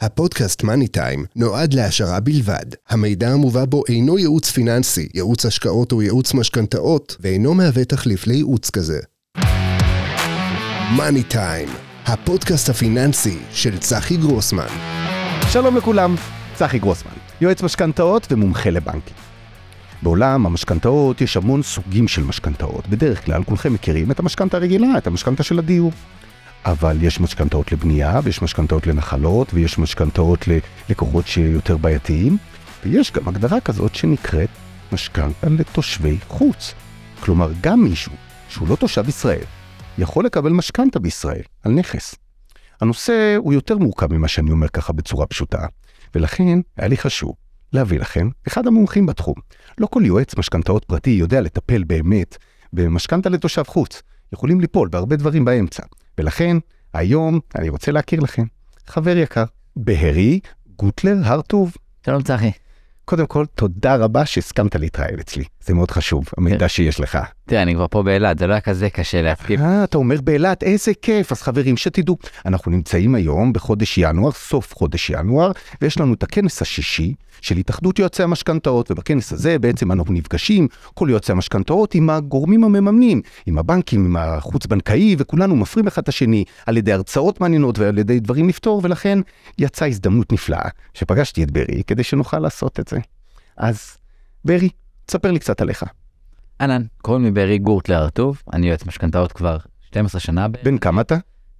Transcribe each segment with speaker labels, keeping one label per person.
Speaker 1: הפודקאסט מאני טיים נועד להעשרה בלבד. המידע המובא בו אינו ייעוץ פיננסי, ייעוץ השקעות או ייעוץ משכנתאות, ואינו מהווה תחליף לייעוץ כזה. מאני טיים, הפודקאסט הפיננסי של צחי גרוסמן.
Speaker 2: שלום לכולם, צחי גרוסמן, יועץ משכנתאות ומומחה לבנקים. בעולם המשכנתאות יש המון סוגים של משכנתאות. בדרך כלל כולכם מכירים את המשכנתה הרגילה, את המשכנתה של הדיור. אבל יש משכנתאות לבנייה, ויש משכנתאות לנחלות, ויש משכנתאות ללקוחות שיותר בעייתיים, ויש גם הגדרה כזאת שנקראת משכנתה לתושבי חוץ. כלומר, גם מישהו שהוא לא תושב ישראל יכול לקבל משכנתה בישראל על נכס. הנושא הוא יותר מורכב ממה שאני אומר ככה בצורה פשוטה, ולכן היה לי חשוב להביא לכם אחד המומחים בתחום. לא כל יועץ משכנתאות פרטי יודע לטפל באמת במשכנתה לתושב חוץ. יכולים ליפול בהרבה דברים באמצע. ולכן, היום אני רוצה להכיר לכם חבר יקר, בהרי גוטלר הרטוב.
Speaker 3: שלום צחי.
Speaker 2: קודם כל, תודה רבה שהסכמת להתראיין אצלי. זה מאוד חשוב, המידע
Speaker 3: כן.
Speaker 2: שיש לך.
Speaker 3: תראה, אני כבר פה באילת, זה לא היה כזה קשה להפקיד.
Speaker 2: אה, אתה אומר באילת, איזה כיף. אז חברים, שתדעו, אנחנו נמצאים היום בחודש ינואר, סוף חודש ינואר, ויש לנו את הכנס השישי של התאחדות יועצי המשכנתאות, ובכנס הזה בעצם אנחנו נפגשים, כל יועצי המשכנתאות, עם הגורמים המממנים, עם הבנקים, עם החוץ-בנקאי, וכולנו מפרים אחד את השני על ידי הרצאות מעניינות ועל ידי דברים לפתור, ולכן יצאה הזדמנות נפלאה שפגשתי את ברי כדי שנוכל לעשות את זה. אז ברי, תספר לי קצת עליך.
Speaker 3: אהלן, קוראים לי בארי גורטלר הרטוב, אני יועץ משכנתאות כבר 12 שנה.
Speaker 2: בן כמה אתה?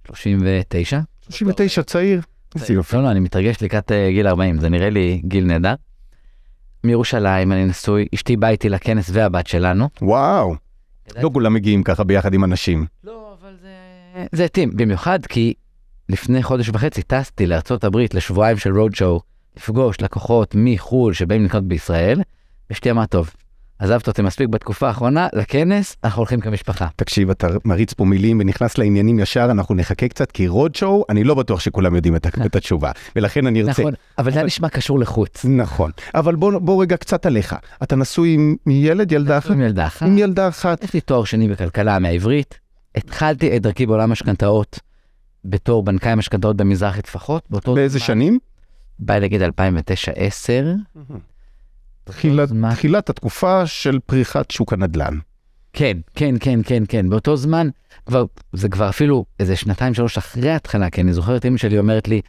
Speaker 3: 39.
Speaker 2: 39 צעיר. איזה יופי.
Speaker 3: לא, לא, אני מתרגש לקראת אה, גיל 40, זה נראה לי גיל נהדר. מירושלים, אני נשוי, אשתי באה איתי לכנס והבת שלנו.
Speaker 2: וואו, לא כולם מגיעים ככה ביחד עם אנשים.
Speaker 3: לא, אבל זה... זה התאים, במיוחד כי לפני חודש וחצי טסתי הברית לשבועיים של רוד שואו, לפגוש לקוחות מחו"ל שבאים לקנות בישראל, ואשתי אמרה, טוב, עזבת אותי מספיק בתקופה האחרונה, לכנס, אנחנו הולכים כמשפחה.
Speaker 2: תקשיב, אתה מריץ פה מילים ונכנס לעניינים ישר, אנחנו נחכה קצת, כי רוד שואו, אני לא בטוח שכולם יודעים את, ה- את התשובה, ולכן אני ארצה...
Speaker 3: נכון, אבל זה נשמע קשור לחוץ.
Speaker 2: נכון, אבל בוא, בוא רגע קצת עליך. אתה נשוי עם ילד, ילדה אחת?
Speaker 3: עם ילדה אחת.
Speaker 2: עם ילדה אחת.
Speaker 3: יש לי תואר שני בכלכלה מהעברית. התחלתי את דרכי בעולם המשכנתאות בתור בנקאי משכנתאות במזרחי טפחות. באותו
Speaker 2: באיזה
Speaker 3: זמן-
Speaker 2: שנים?
Speaker 3: בא להגיד 2009-10.
Speaker 2: תחילת,
Speaker 3: זמן.
Speaker 2: תחילת התקופה של פריחת שוק הנדל"ן.
Speaker 3: כן, כן, כן, כן, כן. באותו זמן, כבר, זה כבר אפילו איזה שנתיים, שלוש אחרי ההתחלה, כי אני זוכר את אמא שלי אומרת לי,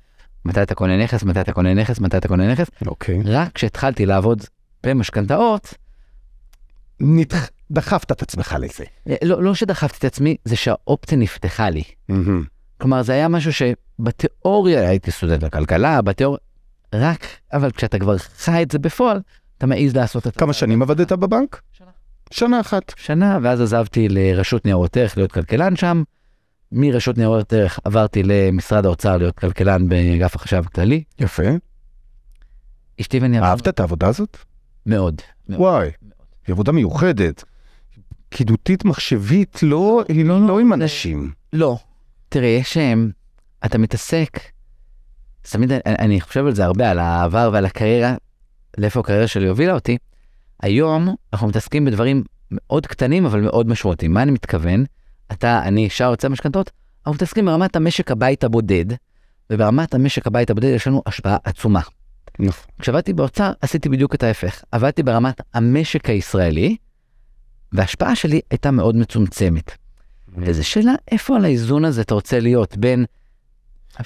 Speaker 3: מתי אתה קונה נכס, מתי אתה קונה נכס, מתי אתה קונה נכס.
Speaker 2: אוקיי.
Speaker 3: רק כשהתחלתי לעבוד במשכנתאות,
Speaker 2: נתח... דחפת את עצמך לזה.
Speaker 3: אה, לא, לא שדחפתי את עצמי, זה שהאופציה נפתחה לי.
Speaker 2: מהמם.
Speaker 3: כלומר, זה היה משהו שבתיאוריה הייתי סטודנט לכלכלה, בתיאוריה, רק, אבל כשאתה כבר חי את זה בפועל, אתה מעז לעשות את זה.
Speaker 2: כמה שנים עבדת בבנק?
Speaker 3: שנה.
Speaker 2: שנה אחת.
Speaker 3: שנה, ואז עזבתי לרשות ניירות ערך להיות כלכלן שם. מרשות ניירות ערך עברתי למשרד האוצר להיות כלכלן באגף החשב הכללי.
Speaker 2: יפה.
Speaker 3: אשתי ואני...
Speaker 2: אהבת את העבודה הזאת?
Speaker 3: מאוד. מאוד.
Speaker 2: וואי, היא עבודה מיוחדת. פקידותית מחשבית, לא, היא לא, לא עם אנשים.
Speaker 3: לא. תראה, יש... אמ, אתה מתעסק, תמיד אני, אני חושב על זה הרבה, על העבר ועל הקריירה, לאיפה הקריירה שלי הובילה אותי. היום אנחנו מתעסקים בדברים מאוד קטנים אבל מאוד משמעותיים. מה אני מתכוון? אתה, אני, שאר יוצא משכנתות, אנחנו מתעסקים ברמת המשק הבית הבודד, וברמת המשק הבית הבודד יש לנו השפעה עצומה.
Speaker 2: נכון.
Speaker 3: כשעבדתי באוצר עשיתי בדיוק את ההפך. עבדתי ברמת המשק הישראלי, וההשפעה שלי הייתה מאוד מצומצמת. וזו שאלה איפה על האיזון הזה אתה רוצה להיות בין...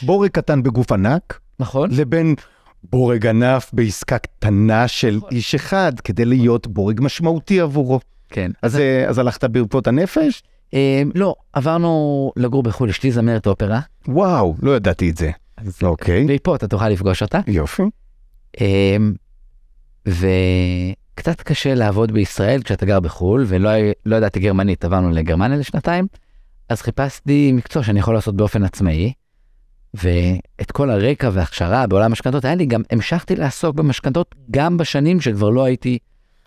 Speaker 2: בורג קטן בגוף ענק,
Speaker 3: נכון?
Speaker 2: לבין בורג ענף בעסקה קטנה של
Speaker 3: נכון.
Speaker 2: איש אחד, כדי להיות בורג משמעותי עבורו.
Speaker 3: כן.
Speaker 2: אז, אה, אז הלכת ברפואת הנפש?
Speaker 3: אה, לא, עברנו לגור בחו"ל, אשתי זמרת אופרה.
Speaker 2: וואו, לא ידעתי את זה. אוקיי,
Speaker 3: והיא פה, אתה תוכל לפגוש אותה.
Speaker 2: יופי.
Speaker 3: אה, וקצת קשה לעבוד בישראל כשאתה גר בחו"ל, ולא לא ידעתי גרמנית, עברנו לגרמניה לשנתיים, אז חיפשתי מקצוע שאני יכול לעשות באופן עצמאי, ואת כל הרקע וההכשרה בעולם המשכנתות, היה לי גם, המשכתי לעסוק במשכנתות גם בשנים שכבר לא הייתי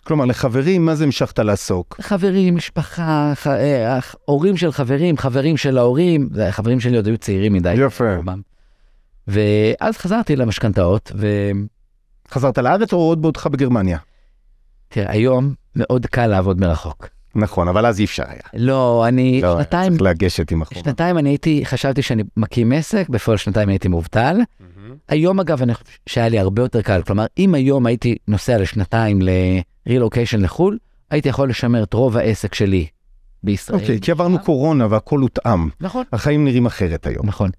Speaker 2: כלומר, לחברים, מה זה המשכת לעסוק?
Speaker 3: חברים, משפחה, ח... אה, הורים של חברים, חברים של ההורים, החברים שלי עוד היו צעירים מדי.
Speaker 2: יפה.
Speaker 3: ואז חזרתי למשכנתאות,
Speaker 2: חזרת לארץ או עוד בעודך בגרמניה?
Speaker 3: ותראה, היום מאוד קל לעבוד מרחוק.
Speaker 2: נכון, אבל אז אי אפשר היה.
Speaker 3: לא, אני
Speaker 2: לא,
Speaker 3: שנתיים,
Speaker 2: צריך לגשת עם החובה.
Speaker 3: שנתיים אני הייתי, חשבתי שאני מקים עסק, בפועל שנתיים הייתי מובטל, היום אגב, אני חושב שהיה לי הרבה יותר קל. כלומר, אם היום הייתי נוסע לשנתיים ל-relocation לחו"ל, הייתי יכול לשמר את רוב העסק שלי בישראל.
Speaker 2: אוקיי, כי עברנו קורונה והכל הותאם.
Speaker 3: נכון.
Speaker 2: החיים נראים אחרת היום.
Speaker 3: נכון.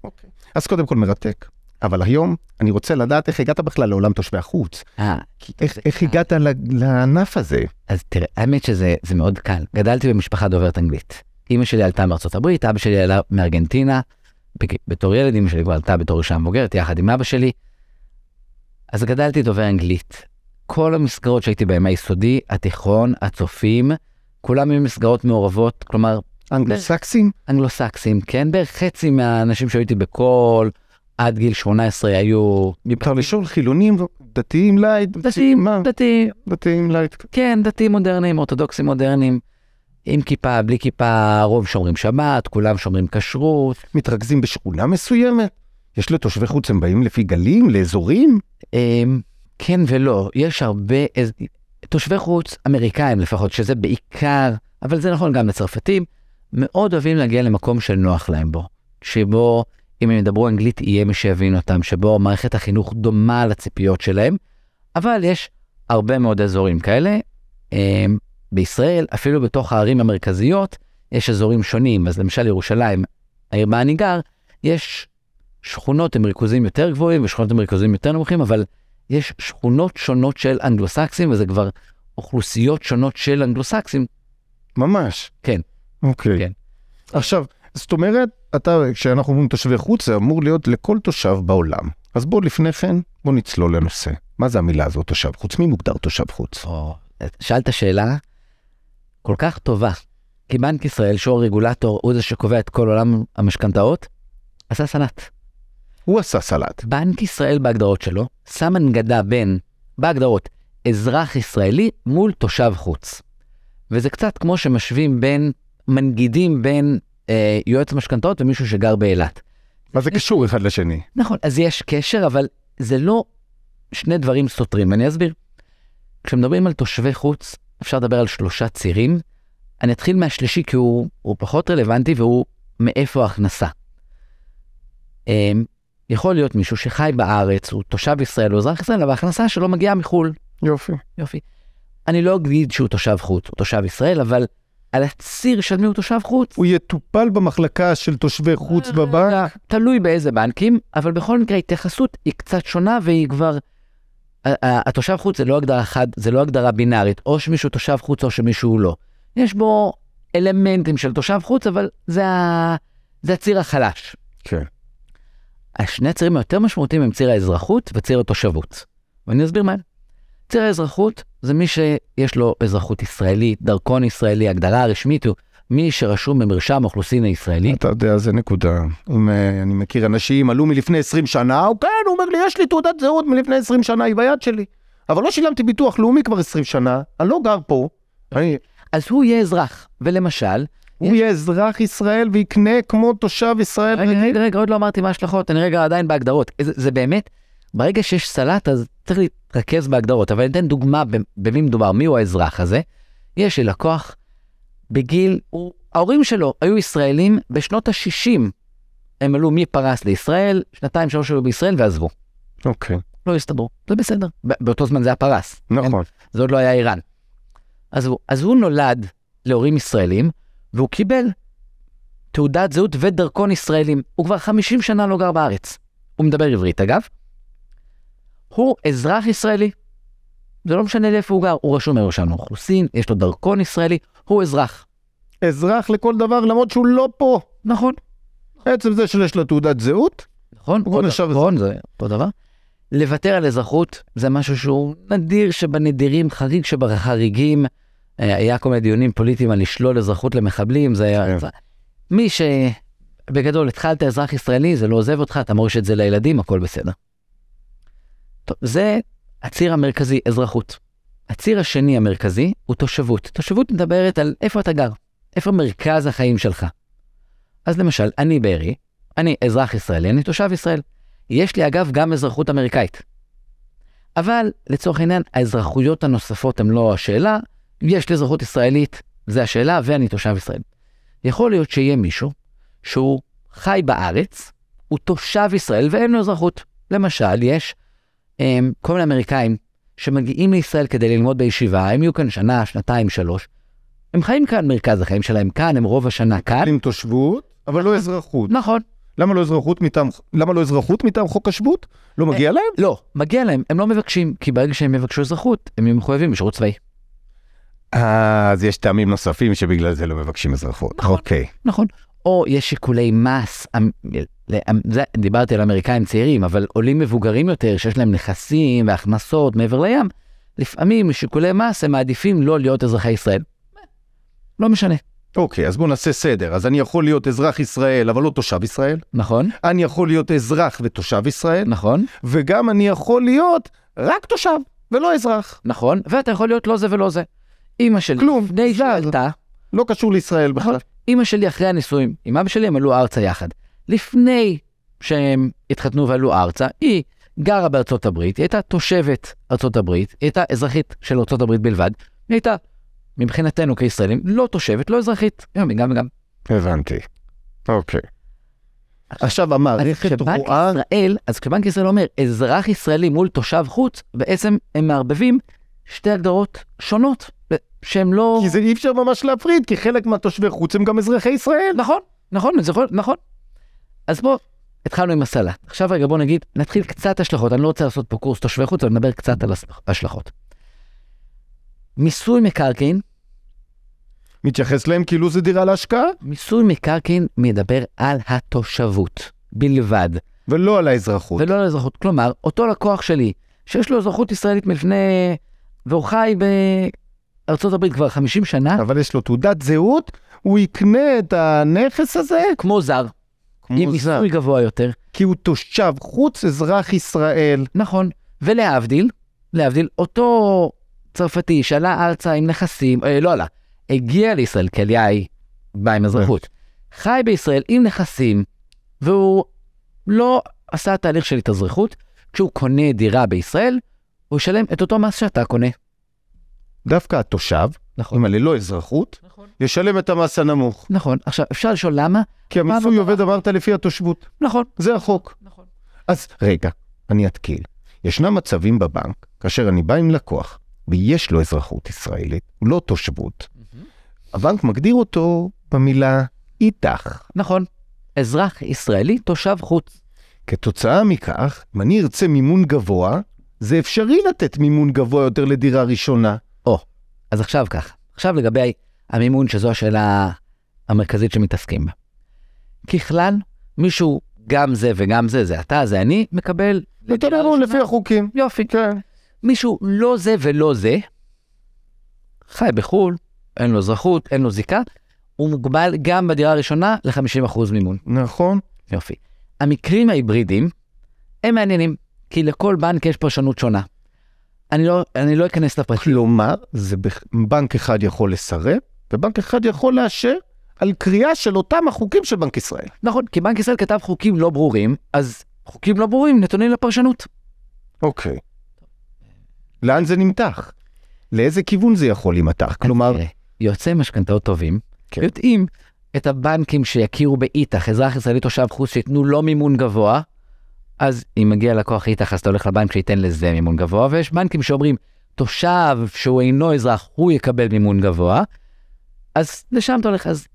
Speaker 2: אז קודם כל מרתק. אבל היום אני רוצה לדעת איך הגעת בכלל לעולם תושבי החוץ.
Speaker 3: אה,
Speaker 2: איך, איך הגעת ל- לענף הזה?
Speaker 3: אז תראה, האמת שזה זה מאוד קל. גדלתי במשפחה דוברת אנגלית. אימא שלי עלתה מארצות הברית, אבא שלי עלה מארגנטינה. בתור ילד, אימא שלי כבר עלתה בתור אישה מבוגרת, יחד עם אבא שלי. אז גדלתי דובר אנגלית. כל המסגרות שהייתי בהן, היסודי, התיכון, הצופים, כולם היו מסגרות מעורבות, כלומר,
Speaker 2: אנגלוסקסים?
Speaker 3: אנגלו-סקסים, כן? בערך חצי מהאנשים שהייתי בכל, עד גיל 18 היו...
Speaker 2: אפשר לשאול חילונים, דתיים light?
Speaker 3: דתיים,
Speaker 2: מה?
Speaker 3: דתיים,
Speaker 2: דתיים light.
Speaker 3: כן, דתיים מודרניים, אורתודוקסים מודרניים, עם כיפה, בלי כיפה, רוב שומרים שבת, כולם שומרים כשרות.
Speaker 2: מתרכזים בשכונה מסוימת? יש לתושבי חוץ, הם באים לפי גלים, לאזורים?
Speaker 3: אמ, כן ולא, יש הרבה, תושבי חוץ, אמריקאים לפחות, שזה בעיקר, אבל זה נכון גם לצרפתים, מאוד אוהבים להגיע למקום שנוח להם בו, שבו אם הם ידברו אנגלית יהיה מי שיבין אותם, שבו מערכת החינוך דומה לציפיות שלהם, אבל יש הרבה מאוד אזורים כאלה. אמ, בישראל, אפילו בתוך הערים המרכזיות, יש אזורים שונים, אז למשל ירושלים, העיר בה אני גר, יש שכונות עם ריכוזים יותר גבוהים ושכונות עם ריכוזים יותר נמוכים, אבל יש שכונות שונות של אנגלוסקסים, וזה כבר אוכלוסיות שונות של אנגלוסקסים.
Speaker 2: ממש.
Speaker 3: כן.
Speaker 2: אוקיי.
Speaker 3: כן.
Speaker 2: עכשיו, זאת אומרת, אתה, כשאנחנו אומרים תושבי חוץ, זה אמור להיות לכל תושב בעולם. אז בוא לפני כן, בוא נצלול לנושא. מה זה המילה הזאת, תושב חוץ? מי מוגדר תושב חוץ?
Speaker 3: או, שאלת שאלה כל כך טובה, כי בנק ישראל, שהוא הרגולטור, הוא זה שקובע את כל עולם המשכנתאות, עשה סלט.
Speaker 2: הוא עשה סלט.
Speaker 3: בנק ישראל בהגדרות שלו, שם הנגדה בין, בהגדרות, אזרח ישראלי מול תושב חוץ. וזה קצת כמו שמשווים בין, מנגידים בין אה, יועץ משכנתאות ומישהו שגר באילת.
Speaker 2: מה זה קשור אחד לשני?
Speaker 3: נכון, אז יש קשר, אבל זה לא שני דברים סותרים, ואני אסביר. כשמדברים על תושבי חוץ, אפשר לדבר על שלושה צירים. אני אתחיל מהשלישי כי הוא, הוא פחות רלוונטי והוא מאיפה ההכנסה. אמ, יכול להיות מישהו שחי בארץ, הוא תושב ישראל, הוא אזרח ישראל, אבל ההכנסה שלו מגיעה מחו"ל.
Speaker 2: יופי.
Speaker 3: יופי. אני לא אגיד שהוא תושב חוץ, הוא תושב ישראל, אבל על הציר של מי הוא תושב חוץ,
Speaker 2: הוא יטופל במחלקה של תושבי חוץ בבנק?
Speaker 3: תלוי באיזה בנקים, אבל בכל מקרה התייחסות היא קצת שונה והיא כבר... התושב חוץ זה לא הגדרה אחת, זה לא הגדרה בינארית, או שמישהו תושב חוץ או שמישהו לא. יש בו אלמנטים של תושב חוץ, אבל זה, ה... זה הציר החלש.
Speaker 2: כן.
Speaker 3: השני הצירים היותר משמעותיים הם ציר האזרחות וציר התושבות. ואני אסביר מה הם. ציר האזרחות זה מי שיש לו אזרחות ישראלית, דרכון ישראלי, הגדרה הרשמית הוא מי שרשום במרשם האוכלוסין הישראלי.
Speaker 2: אתה יודע, זה נקודה. אם אה, אני מכיר אנשים, עלו מלפני 20 שנה, הוא כן, הוא אומר לי, יש לי תעודת זהות מלפני 20 שנה, היא ביד שלי. אבל לא שילמתי ביטוח לאומי כבר 20 שנה, אני לא גר פה. אני,
Speaker 3: אז הוא יהיה אזרח. ולמשל,
Speaker 2: הוא יהיה אזרח ישראל ויקנה כמו תושב ישראל.
Speaker 3: רגע, רגע, רגע, עוד לא אמרתי מה ההשלכות, אני רגע עדיין בהגדרות. זה, זה באמת, ברגע שיש סלט אז צריך להתרכז בהגדרות, אבל אני אתן דוגמה במי מדובר, מיהו האזרח הזה. יש לי לקוח בגיל, הוא, ההורים שלו היו ישראלים בשנות ה-60. הם עלו מפרס לישראל, שנתיים שלוש היו בישראל ועזבו.
Speaker 2: אוקיי,
Speaker 3: לא הסתדרו, זה בסדר. באותו זמן זה היה פרס.
Speaker 2: נכון.
Speaker 3: זה עוד לא היה איראן. אז הוא, אז הוא נולד להורים ישראלים, והוא קיבל תעודת זהות ודרכון ישראלים. הוא כבר 50 שנה לא גר בארץ. הוא מדבר עברית אגב. הוא אזרח ישראלי. זה לא משנה לאיפה הוא גר, הוא רשום מרשם האוכלוסין, יש לו דרכון ישראלי, הוא אזרח.
Speaker 2: אזרח לכל דבר למרות שהוא לא פה.
Speaker 3: נכון.
Speaker 2: עצם זה שיש לו תעודת זהות,
Speaker 3: נכון,
Speaker 2: הוא
Speaker 3: נכון, זה אותו דבר. לוותר על אזרחות זה משהו שהוא נדיר שבנדירים, חריג שבחריגים. אה, היה כל מיני דיונים פוליטיים על לשלול אזרחות למחבלים, זה היה...
Speaker 2: כן.
Speaker 3: זה- מי שבגדול התחלת אזרח ישראלי, זה לא עוזב אותך, אתה מוריש את זה לילדים, הכל בסדר. טוב, זה הציר המרכזי, אזרחות. הציר השני המרכזי הוא תושבות. תושבות מדברת על איפה אתה גר, איפה מרכז החיים שלך. אז למשל, אני בארי, אני אזרח ישראלי, אני תושב ישראל. יש לי אגב גם אזרחות אמריקאית. אבל לצורך העניין, האזרחויות הנוספות הן לא השאלה, יש לי אזרחות ישראלית, זה השאלה, ואני תושב ישראל. יכול להיות שיהיה מישהו שהוא חי בארץ, הוא תושב ישראל ואין לו אזרחות. למשל, יש כל מיני אמריקאים שמגיעים לישראל כדי ללמוד בישיבה, הם יהיו כאן שנה, שנתיים, שלוש. הם חיים כאן, מרכז החיים שלהם כאן, הם רוב השנה כאן.
Speaker 2: עם תושבות, אבל לא אזרחות.
Speaker 3: נכון.
Speaker 2: למה לא אזרחות מטעם, למה לא אזרחות מטעם חוק השבות? לא מגיע להם?
Speaker 3: לא, מגיע להם, הם לא מבקשים, כי ברגע שהם יבקשו אזרחות, הם יהיו מחויבים בשירות צבאי.
Speaker 2: אה, אז יש טעמים נוספים שבגלל זה לא מבקשים אזרחות.
Speaker 3: נכון.
Speaker 2: אוקיי.
Speaker 3: נכון. או יש שיקולי מס, אמ- אמ- דיברתי על אמריקאים צעירים, אבל עולים מבוגרים יותר, שיש להם נכסים והכנסות מעבר לים, לפעמים משיקולי מס הם מעדיפים לא להיות אזרחי ישראל. לא משנה.
Speaker 2: אוקיי, אז בואו נעשה סדר. אז אני יכול להיות אזרח ישראל, אבל לא תושב ישראל.
Speaker 3: נכון,
Speaker 2: אני יכול להיות אזרח ותושב ישראל,
Speaker 3: נכון,
Speaker 2: וגם אני יכול להיות רק תושב ולא אזרח.
Speaker 3: נכון, ואתה יכול להיות לא זה ולא זה. אימא שלי,
Speaker 2: כלום,
Speaker 3: לפני. שעלתה,
Speaker 2: לא קשור לישראל בכלל.
Speaker 3: נכון, אימא שלי אחרי הנישואים, עם אבא שלי הם עלו ארצה יחד. לפני שהם התחתנו ועלו ארצה, היא גרה בארצות הברית, היא הייתה תושבת ארצות הברית, היא הייתה אזרחית של ארצות הברית בלבד, היא הייתה, מבחינתנו כישראלים, לא תושבת, לא אזרחית, גם גם וגם.
Speaker 2: הבנתי. אוקיי. עכשיו המערכת
Speaker 3: כשבנק
Speaker 2: רואה...
Speaker 3: ישראל, אז כשבנק ישראל אומר אזרח ישראלי מול תושב חוץ, בעצם הם מערבבים שתי הגדרות שונות, שהם לא...
Speaker 2: כי זה אי אפשר ממש להפריד, כי חלק מהתושבי חוץ הם גם אזרחי ישראל.
Speaker 3: נכון, נכון, יכול, נכון. אז בוא, התחלנו עם הסלט. עכשיו רגע בוא נגיד, נתחיל קצת השלכות, אני לא רוצה לעשות פה קורס תושבי חוץ, אבל נדבר קצת על השלכות. מיסוי מקרקעין,
Speaker 2: מתייחס להם כאילו זה דירה להשקעה,
Speaker 3: מיסוי מקרקעין מדבר על התושבות בלבד,
Speaker 2: ולא על האזרחות.
Speaker 3: ולא על האזרחות. כלומר, אותו לקוח שלי, שיש לו אזרחות ישראלית מלפני... והוא חי בארצות הברית כבר 50 שנה,
Speaker 2: אבל יש לו תעודת זהות, הוא יקנה את הנכס הזה
Speaker 3: כמו זר, עם
Speaker 2: כמו זר.
Speaker 3: מיסוי גבוה יותר.
Speaker 2: כי הוא תושב חוץ, אזרח ישראל.
Speaker 3: נכון. ולהבדיל, להבדיל, אותו צרפתי שעלה ארצה עם נכסים, אה, לא עלה, הגיע לישראל היא באה עם אזרחות. חי בישראל עם נכסים, והוא לא עשה תהליך של התאזרחות. כשהוא קונה דירה בישראל, הוא ישלם את אותו מס שאתה קונה.
Speaker 2: דווקא התושב,
Speaker 3: נכון.
Speaker 2: עם הללא אזרחות,
Speaker 3: נכון.
Speaker 2: ישלם את המס הנמוך.
Speaker 3: נכון. עכשיו, אפשר לשאול למה?
Speaker 2: כי המיסוי
Speaker 3: המטרה?
Speaker 2: עובד, אמרת, לפי התושבות.
Speaker 3: נכון.
Speaker 2: זה החוק.
Speaker 3: נכון.
Speaker 2: אז רגע, אני אתקיל. ישנם מצבים בבנק, כאשר אני בא עם לקוח, ויש לו אזרחות ישראלית, הוא לא תושבות. הבנק מגדיר אותו במילה איתך.
Speaker 3: נכון. אזרח ישראלי, תושב חוץ.
Speaker 2: כתוצאה מכך, אם אני ארצה מימון גבוה, זה אפשרי לתת מימון גבוה יותר לדירה ראשונה.
Speaker 3: אז עכשיו ככה. עכשיו לגבי המימון, שזו השאלה המרכזית שמתעסקים בה. ככלל, מישהו, גם זה וגם זה, זה אתה, זה אני, מקבל...
Speaker 2: ניתן לנו לפי החוקים.
Speaker 3: יופי.
Speaker 2: כן.
Speaker 3: מישהו לא זה ולא זה, חי בחו"ל, אין לו אזרחות, אין לו זיקה, הוא מוגבל גם בדירה הראשונה ל-50% מימון.
Speaker 2: נכון.
Speaker 3: יופי. המקרים ההיברידיים הם מעניינים, כי לכל בנק יש פרשנות שונה. אני לא, אני לא אכנס לפרטים.
Speaker 2: כלומר, זה בנק אחד יכול לסרב, ובנק אחד יכול לאשר על קריאה של אותם החוקים של בנק ישראל.
Speaker 3: נכון, כי בנק ישראל כתב חוקים לא ברורים, אז חוקים לא ברורים נתונים לפרשנות.
Speaker 2: אוקיי. לאן זה נמתח? לאיזה כיוון זה יכול להימתח? כלומר,
Speaker 3: יועצי משכנתאות טובים,
Speaker 2: כן.
Speaker 3: יודעים את הבנקים שיכירו באיתך, אזרח ישראלי תושב חוץ, שייתנו לו מימון גבוה, אז אם מגיע לקוח איתך, אז אתה הולך לבנק שייתן לזה מימון גבוה, ויש בנקים שאומרים, תושב שהוא אינו אזרח, הוא יקבל מימון גבוה, אז לשם אתה הולך. אז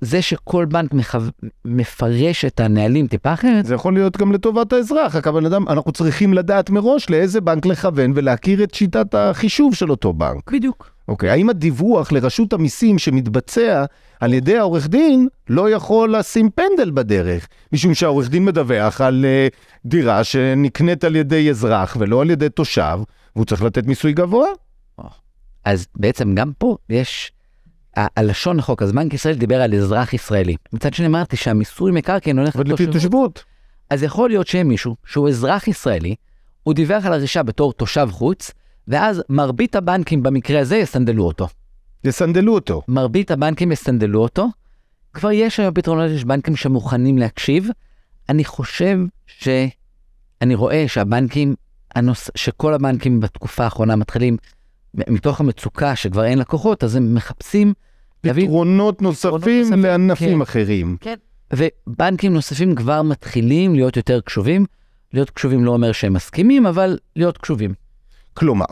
Speaker 3: זה שכל בנק מחו... מפרש את הנהלים טיפה אחרת,
Speaker 2: זה יכול להיות גם לטובת האזרח, רק הבן אדם, אנחנו צריכים לדעת מראש לאיזה בנק לכוון ולהכיר את שיטת החישוב של אותו בנק.
Speaker 3: בדיוק.
Speaker 2: אוקיי, האם הדיווח לרשות המיסים שמתבצע על ידי העורך דין לא יכול לשים פנדל בדרך, משום שהעורך דין מדווח על uh, דירה שנקנית על ידי אזרח ולא על ידי תושב, והוא צריך לתת מיסוי גבוה?
Speaker 3: אז בעצם גם פה יש, הלשון החוק, אז בנק ישראל דיבר על אזרח ישראלי. מצד שני אמרתי שהמיסוי מקרקעין הולך לתושבות.
Speaker 2: תושבות.
Speaker 3: אז יכול להיות שיהיה מישהו שהוא אזרח ישראלי, הוא דיווח על הרישה בתור תושב חוץ, ואז מרבית הבנקים במקרה הזה יסנדלו אותו.
Speaker 2: יסנדלו אותו.
Speaker 3: מרבית הבנקים יסנדלו אותו. כבר יש היום פתרונות, יש בנקים שמוכנים להקשיב. אני חושב ש... אני רואה שהבנקים, הנוס... שכל הבנקים בתקופה האחרונה מתחילים, מתוך המצוקה שכבר אין לקוחות, אז הם מחפשים להביא...
Speaker 2: פתרונות נוספים
Speaker 3: נוספים,
Speaker 2: לענפים
Speaker 3: כן.
Speaker 2: אחרים.
Speaker 3: כן. ובנקים נוספים כבר מתחילים להיות יותר קשובים, להיות קשובים לא אומר שהם מסכימים, אבל להיות קשובים.
Speaker 2: כלומר,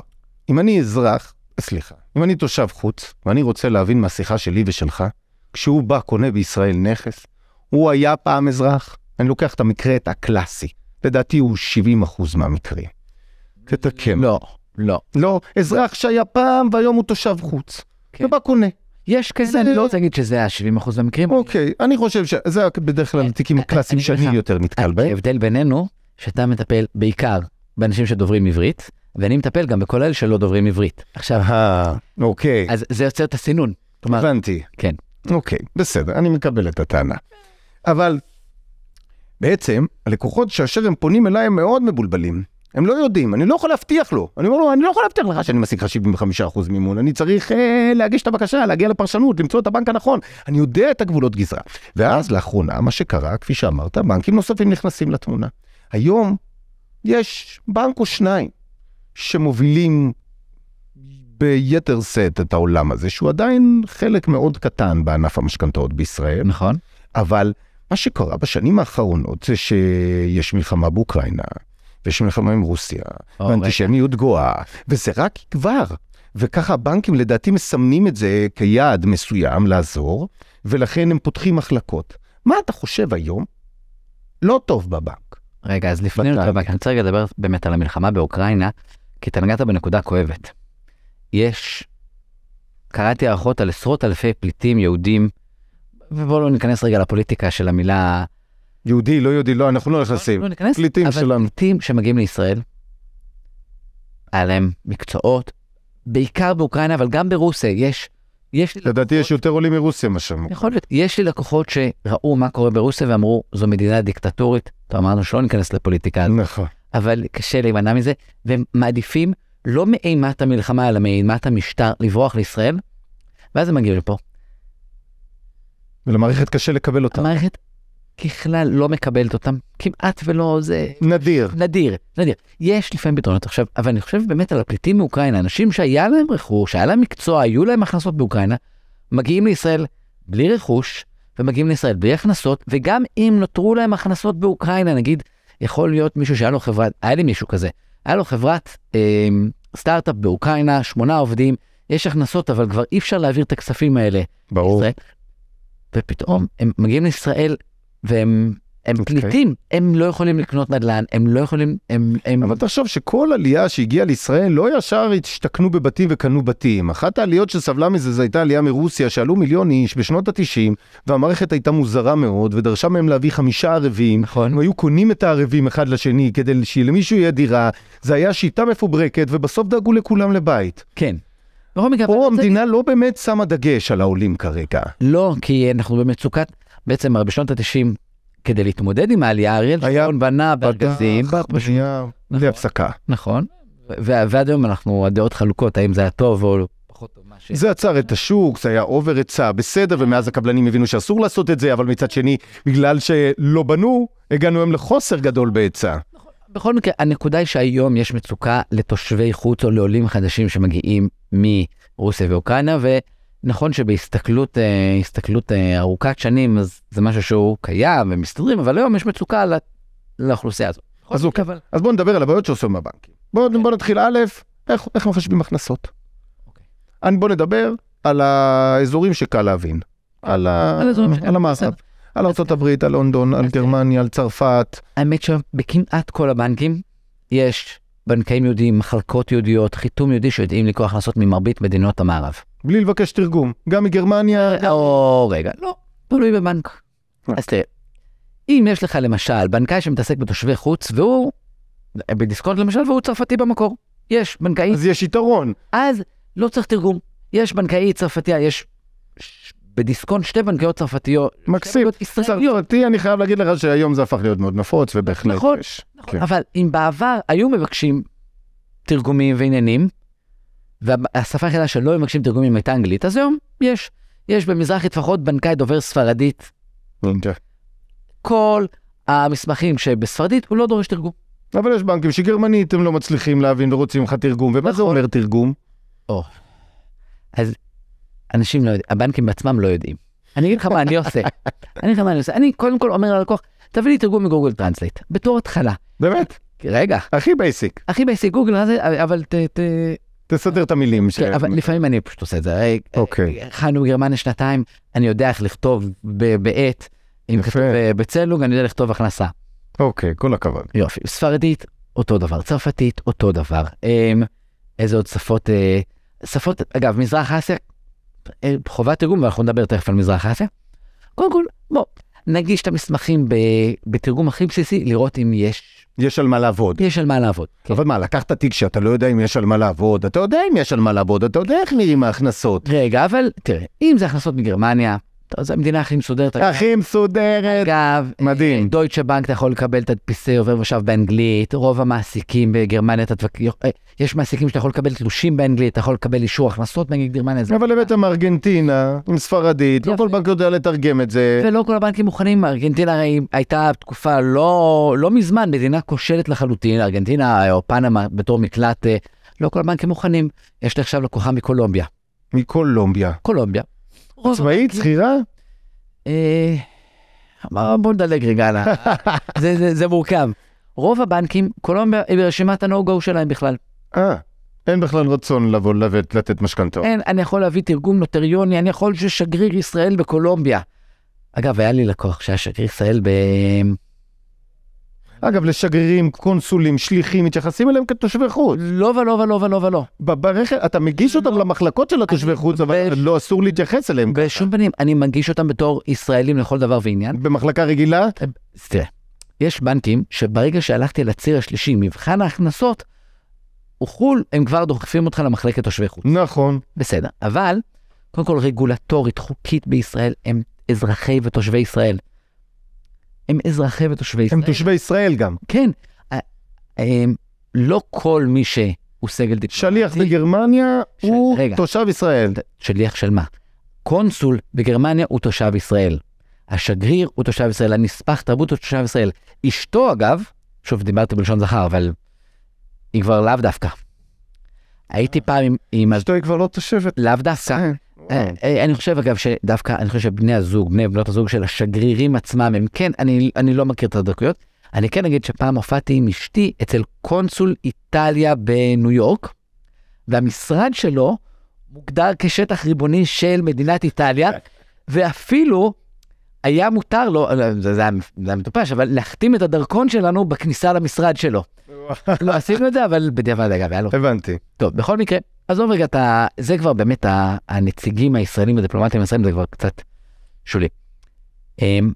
Speaker 2: אם אני אזרח, סליחה, אם אני תושב חוץ, ואני רוצה להבין מהשיחה שלי ושלך, כשהוא בא, קונה בישראל נכס, הוא היה פעם אזרח? אני לוקח את המקרה את הקלאסי. לדעתי הוא 70 אחוז מהמקרים. תתקן.
Speaker 3: לא, לא.
Speaker 2: לא, אזרח שהיה פעם והיום הוא תושב חוץ.
Speaker 3: כן.
Speaker 2: ובא קונה.
Speaker 3: יש כזה,
Speaker 2: זה-
Speaker 3: אני לא רוצה להגיד שזה ה-70% מהמקרים.
Speaker 2: אוקיי, אני חושב שזה בדרך כלל התיקים הקלאסיים
Speaker 3: אני אגיד
Speaker 2: שאני
Speaker 3: לך,
Speaker 2: יותר נתקל בהם.
Speaker 3: ההבדל בינינו, שאתה מטפל בעיקר באנשים שדוברים עברית, ואני מטפל גם בכל אלה שלא דוברים עברית. עכשיו,
Speaker 2: אה, אוקיי,
Speaker 3: אז זה יוצר את הסינון.
Speaker 2: הבנתי.
Speaker 3: כן.
Speaker 2: אוקיי, בסדר, אני מקבל את הטענה. אבל בעצם, הלקוחות שאשר הם פונים אליי הם מאוד מבולבלים. הם לא יודעים, אני לא יכול להבטיח לו. אני אומר לו, אני לא יכול להבטיח לך שאני משיג לך 75% מימון, אני צריך אה, להגיש את הבקשה, להגיע לפרשנות, למצוא את הבנק הנכון. אני יודע את הגבולות גזרה. ואז לאחרונה, מה שקרה, כפי שאמרת, בנקים נוספים נכנסים לתמונה. היום יש בנק או שניים שמובילים ביתר שאת את העולם הזה, שהוא עדיין חלק מאוד קטן בענף המשכנתאות בישראל,
Speaker 3: נכון?
Speaker 2: אבל מה שקרה בשנים האחרונות זה שיש מלחמה באוקראינה, ויש מלחמה עם רוסיה,
Speaker 3: או,
Speaker 2: ואנטישמיות גואה, וזה רק יגבר. וככה הבנקים לדעתי מסמנים את זה כיעד מסוים לעזור, ולכן הם פותחים מחלקות. מה אתה חושב היום? לא טוב בבנק.
Speaker 3: רגע, אז לפני,
Speaker 2: בטח.
Speaker 3: אני רוצה רגע לדבר באמת על המלחמה באוקראינה, כי אתה נגעת בנקודה כואבת. יש, קראתי הערכות על עשרות אלפי פליטים יהודים, ובואו לא ניכנס רגע לפוליטיקה של המילה...
Speaker 2: יהודי, לא יהודי, לא, אנחנו לא נכנסים.
Speaker 3: לא ניכנס,
Speaker 2: פליטים
Speaker 3: אבל
Speaker 2: שלנו.
Speaker 3: פליטים שמגיעים לישראל, היה להם מקצועות, בעיקר באוקראינה, אבל גם ברוסיה, יש, יש לי
Speaker 2: לדעתי יש יותר עולים מרוסיה מה שם.
Speaker 3: יכול להיות. יש לי לקוחות שראו מה קורה ברוסיה ואמרו, זו מדינה דיקטטורית. אמרנו שלא ניכנס לפוליטיקה,
Speaker 2: נכון.
Speaker 3: אבל קשה להימנע מזה, והם מעדיפים לא מאימת המלחמה, אלא מאימת המשטר לברוח לישראל, ואז הם מגיעים לפה.
Speaker 2: ולמערכת קשה לקבל אותה.
Speaker 3: המערכת ככלל לא מקבלת אותם, כמעט ולא, זה
Speaker 2: נדיר.
Speaker 3: נדיר, נדיר. יש לפעמים פתרונות עכשיו, אבל אני חושב באמת על הפליטים מאוקראינה, אנשים שהיה להם רכוש, היה להם מקצוע, היו להם הכנסות באוקראינה, מגיעים לישראל בלי רכוש, ומגיעים לישראל בלי הכנסות, וגם אם נותרו להם הכנסות באוקראינה, נגיד, יכול להיות מישהו שהיה לו חברת, היה לי מישהו כזה, היה לו חברת אה, סטארט-אפ באוקראינה, שמונה עובדים, יש הכנסות, אבל כבר אי אפשר להעביר את הכספים האלה
Speaker 2: ברור.
Speaker 3: לישראל, ופתאום הם מגיעים לישראל, והם הם
Speaker 2: אוקיי.
Speaker 3: פליטים, הם לא יכולים לקנות נדל"ן, הם לא יכולים, הם... הם...
Speaker 2: אבל תחשוב שכל עלייה שהגיעה לישראל לא ישר השתכנו בבתים וקנו בתים. אחת העליות שסבלה מזה זו הייתה עלייה מרוסיה שעלו מיליון איש בשנות ה-90 והמערכת הייתה מוזרה מאוד ודרשה מהם להביא חמישה ערבים.
Speaker 3: נכון.
Speaker 2: הם היו קונים את הערבים אחד לשני כדי שלמישהו יהיה דירה. זה היה שיטה מפוברקת ובסוף דאגו לכולם לבית.
Speaker 3: כן. בכל מקרה,
Speaker 2: פה
Speaker 3: אבל זה-
Speaker 2: המדינה לא באמת שמה דגש על העולים כרגע.
Speaker 3: לא, כי אנחנו במצוקת, בעצם בשנות ה-90, כדי להתמודד עם העלייה, אריאל שרון בנה בארגזים,
Speaker 2: פתח, בנייה, בלי
Speaker 3: נכון.
Speaker 2: הפסקה.
Speaker 3: נכון, ועד היום אנחנו, הדעות חלוקות, האם זה היה טוב או פחות טוב, מה ש...
Speaker 2: זה עצר את השוק, זה היה אובר היצע, בסדר, ומאז הקבלנים הבינו שאסור לעשות את זה, אבל מצד שני, בגלל שלא בנו, הגענו היום לחוסר גדול בהיצע.
Speaker 3: בכל מקרה, הנקודה היא שהיום יש מצוקה לתושבי חוץ או לעולים חדשים שמגיעים מרוסיה ואוקראינה, ונכון שבהסתכלות אה, הסתכלות אה, ארוכת שנים, אז זה משהו שהוא קיים ומסתדרים, אבל היום יש מצוקה לא- לאוכלוסייה הזאת.
Speaker 2: אז אוקיי.
Speaker 3: אבל-
Speaker 2: אז בואו נדבר על הבעיות שעושים הבנקים. בואו בוא נתחיל א', איך, איך מחשבים הכנסות.
Speaker 3: אוקיי.
Speaker 2: אני- בואו נדבר על האזורים שקל להבין. על, ה...
Speaker 3: על האזורים שקל,
Speaker 2: על המערב. על ארה"ב, על לונדון, על גרמניה, על צרפת.
Speaker 3: האמת שבכמעט כל הבנקים יש בנקאים יהודיים, מחלקות יהודיות, חיתום יהודי שיודעים לקרוא הכנסות ממרבית מדינות המערב.
Speaker 2: בלי לבקש תרגום. גם מגרמניה,
Speaker 3: או רגע, לא, תלוי בבנק.
Speaker 2: אה.
Speaker 3: אז תראה, אם יש לך למשל בנקאי שמתעסק בתושבי חוץ והוא, בדיסקונט למשל, והוא צרפתי במקור, יש בנקאי,
Speaker 2: אז יש יתרון.
Speaker 3: אז לא צריך תרגום. יש בנקאי צרפתי, יש בדיסקונט שתי בנקאיות צרפתיות,
Speaker 2: מקסים. צרפתי, אני חייב להגיד לך שהיום זה הפך להיות מאוד נפוץ, ובהחלט
Speaker 3: נכון,
Speaker 2: יש.
Speaker 3: נכון,
Speaker 2: כן.
Speaker 3: אבל אם בעבר היו מבקשים תרגומים ועניינים, והשפה היחידה שלא מבקשים תרגומים הייתה אנגלית, אז היום יש. יש במזרחי לפחות בנקאי דובר ספרדית.
Speaker 2: אוקיי.
Speaker 3: כל המסמכים שבספרדית הוא לא דורש תרגום.
Speaker 2: אבל יש בנקים שגרמנית הם לא מצליחים להבין ורוצים לך תרגום, ומה זה
Speaker 3: נכון.
Speaker 2: אומר תרגום?
Speaker 3: אז אנשים לא יודעים, הבנקים בעצמם לא יודעים. אני אגיד לך מה אני עושה. אני אגיד לך מה אני עושה. אני קודם כל אומר ללקוח, תביא לי תרגום מגוגל טרנסלייט, בתור התחלה.
Speaker 2: באמת?
Speaker 3: רגע,
Speaker 2: הכי basic.
Speaker 3: הכי basic גוגל? אבל ת... ת...
Speaker 2: תסדר את המילים. ש-
Speaker 3: כן, אבל לפעמים אני פשוט עושה את זה.
Speaker 2: אוקיי.
Speaker 3: אה, חיינו בגרמניה שנתיים, אני יודע איך לכתוב בעט, אם. כתוב ב- בצלוג, אני יודע לכתוב הכנסה.
Speaker 2: אוקיי, כל הכבוד.
Speaker 3: יופי. ספרדית, אותו דבר. צרפתית, אותו דבר. אמ, איזה עוד שפות? אה, שפות, אגב, מזרח אסיה, אה, חובת תרגום, ואנחנו נדבר תכף על מזרח אסיה. קודם כל, בוא, נגיש את המסמכים בתרגום הכי בסיסי, לראות אם יש,
Speaker 2: יש על מה לעבוד.
Speaker 3: יש על מה לעבוד. כן.
Speaker 2: אבל מה, לקחת תיק שאתה לא יודע אם יש על מה לעבוד, אתה יודע אם יש על מה לעבוד, אתה יודע איך נראים ההכנסות.
Speaker 3: רגע, אבל תראה, אם זה הכנסות מגרמניה, זו המדינה הכי מסודרת.
Speaker 2: הכי מסודרת.
Speaker 3: אגב,
Speaker 2: מדהים.
Speaker 3: דויטשה בנק אתה יכול לקבל תדפיסי עובר ושב באנגלית, רוב המעסיקים בגרמניה, אה, יש מעסיקים שאתה יכול לקבל תלושים באנגלית, אתה יכול לקבל אישור הכנסות נגיד גרמניה,
Speaker 2: אבל הבאת מארגנטינה, עם ספרדית, לא
Speaker 3: יפה.
Speaker 2: כל בנק יודע לתרגם את זה.
Speaker 3: ולא כל הבנקים מוכנים, ארגנטינה הרי הייתה תקופה לא, לא מזמן, מדינה כושלת לחלוטין, ארגנטינה או פנמה בתור מקלט, אה, לא כל הבנקים מוכנים, יש לי עכשיו לקוחה מקולומביה,
Speaker 2: מקולומביה.
Speaker 3: קולומביה.
Speaker 2: עצמאית, שכירה?
Speaker 3: אה, בוא נדלג רגע, על ה- זה, מורכב. רוב הבנקים, קולומביה היא ברשימת ה-No-Go שלהם בכלל.
Speaker 2: אה, אין בכלל רצון לבוא לתת לתת משכנתאות.
Speaker 3: אין, אני יכול להביא תרגום נוטריוני, אני יכול ששגריר ישראל בקולומביה. אגב, היה לי לקוח שהיה שגריר ישראל ב...
Speaker 2: אגב, לשגרירים, קונסולים, שליחים, מתייחסים אליהם כתושבי חוץ.
Speaker 3: לא ולא ולא ולא ולא.
Speaker 2: ברכב, אתה מגיש אותם למחלקות של התושבי חוץ, אבל
Speaker 3: ב-
Speaker 2: לא אסור להתייחס אליהם.
Speaker 3: בשום פנים, אני מגיש אותם בתור ישראלים לכל דבר ועניין.
Speaker 2: במחלקה רגילה?
Speaker 3: אז תראה, יש בנקים שברגע שהלכתי לציר השלישי, מבחן ההכנסות, הוא חו"ל, הם כבר דוחפים אותך למחלקת תושבי חוץ.
Speaker 2: נכון.
Speaker 3: בסדר, אבל קודם כל רגולטורית, חוקית בישראל, הם אזרחי ותושבי ישראל. הם אזרחי ותושבי ישראל.
Speaker 2: הם תושבי ישראל גם.
Speaker 3: כן. אה, אה, לא כל מי שהוא סגל דיפלומטי.
Speaker 2: שליח בגרמניה
Speaker 3: ש-
Speaker 2: הוא
Speaker 3: רגע.
Speaker 2: תושב ישראל.
Speaker 3: שליח של מה? קונסול בגרמניה הוא תושב ישראל. השגריר הוא תושב ישראל, הנספח תרבות הוא תושב ישראל. אשתו אגב, שוב דיברתי בלשון זכר, אבל היא כבר לאו דווקא. הייתי פעם עם... עם
Speaker 2: אשתו היא כבר לא תושבת.
Speaker 3: לאו דווקא. אה, אה, אני חושב אגב שדווקא, אני חושב שבני הזוג, בני ובנות הזוג של השגרירים עצמם, הם כן, אני, אני לא מכיר את הדקויות. אני כן אגיד שפעם הופעתי עם אשתי אצל קונסול איטליה בניו יורק, והמשרד שלו מוגדר כשטח ריבוני של מדינת איטליה, ואפילו היה מותר לו, אה, זה, זה, היה, זה היה מטופש, אבל להחתים את הדרכון שלנו בכניסה למשרד שלו. לא עשינו את זה, אבל בדיעבד אגב, היה לו
Speaker 2: הבנתי.
Speaker 3: טוב, בכל מקרה, עזוב רגע את ה... זה כבר באמת. הנציגים הישראלים הדיפלומטים הישראלים, זה כבר קצת שולי. אמ,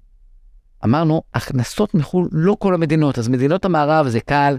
Speaker 3: אמרנו, הכנסות מחו"ל, לא כל המדינות, אז מדינות המערב זה קל.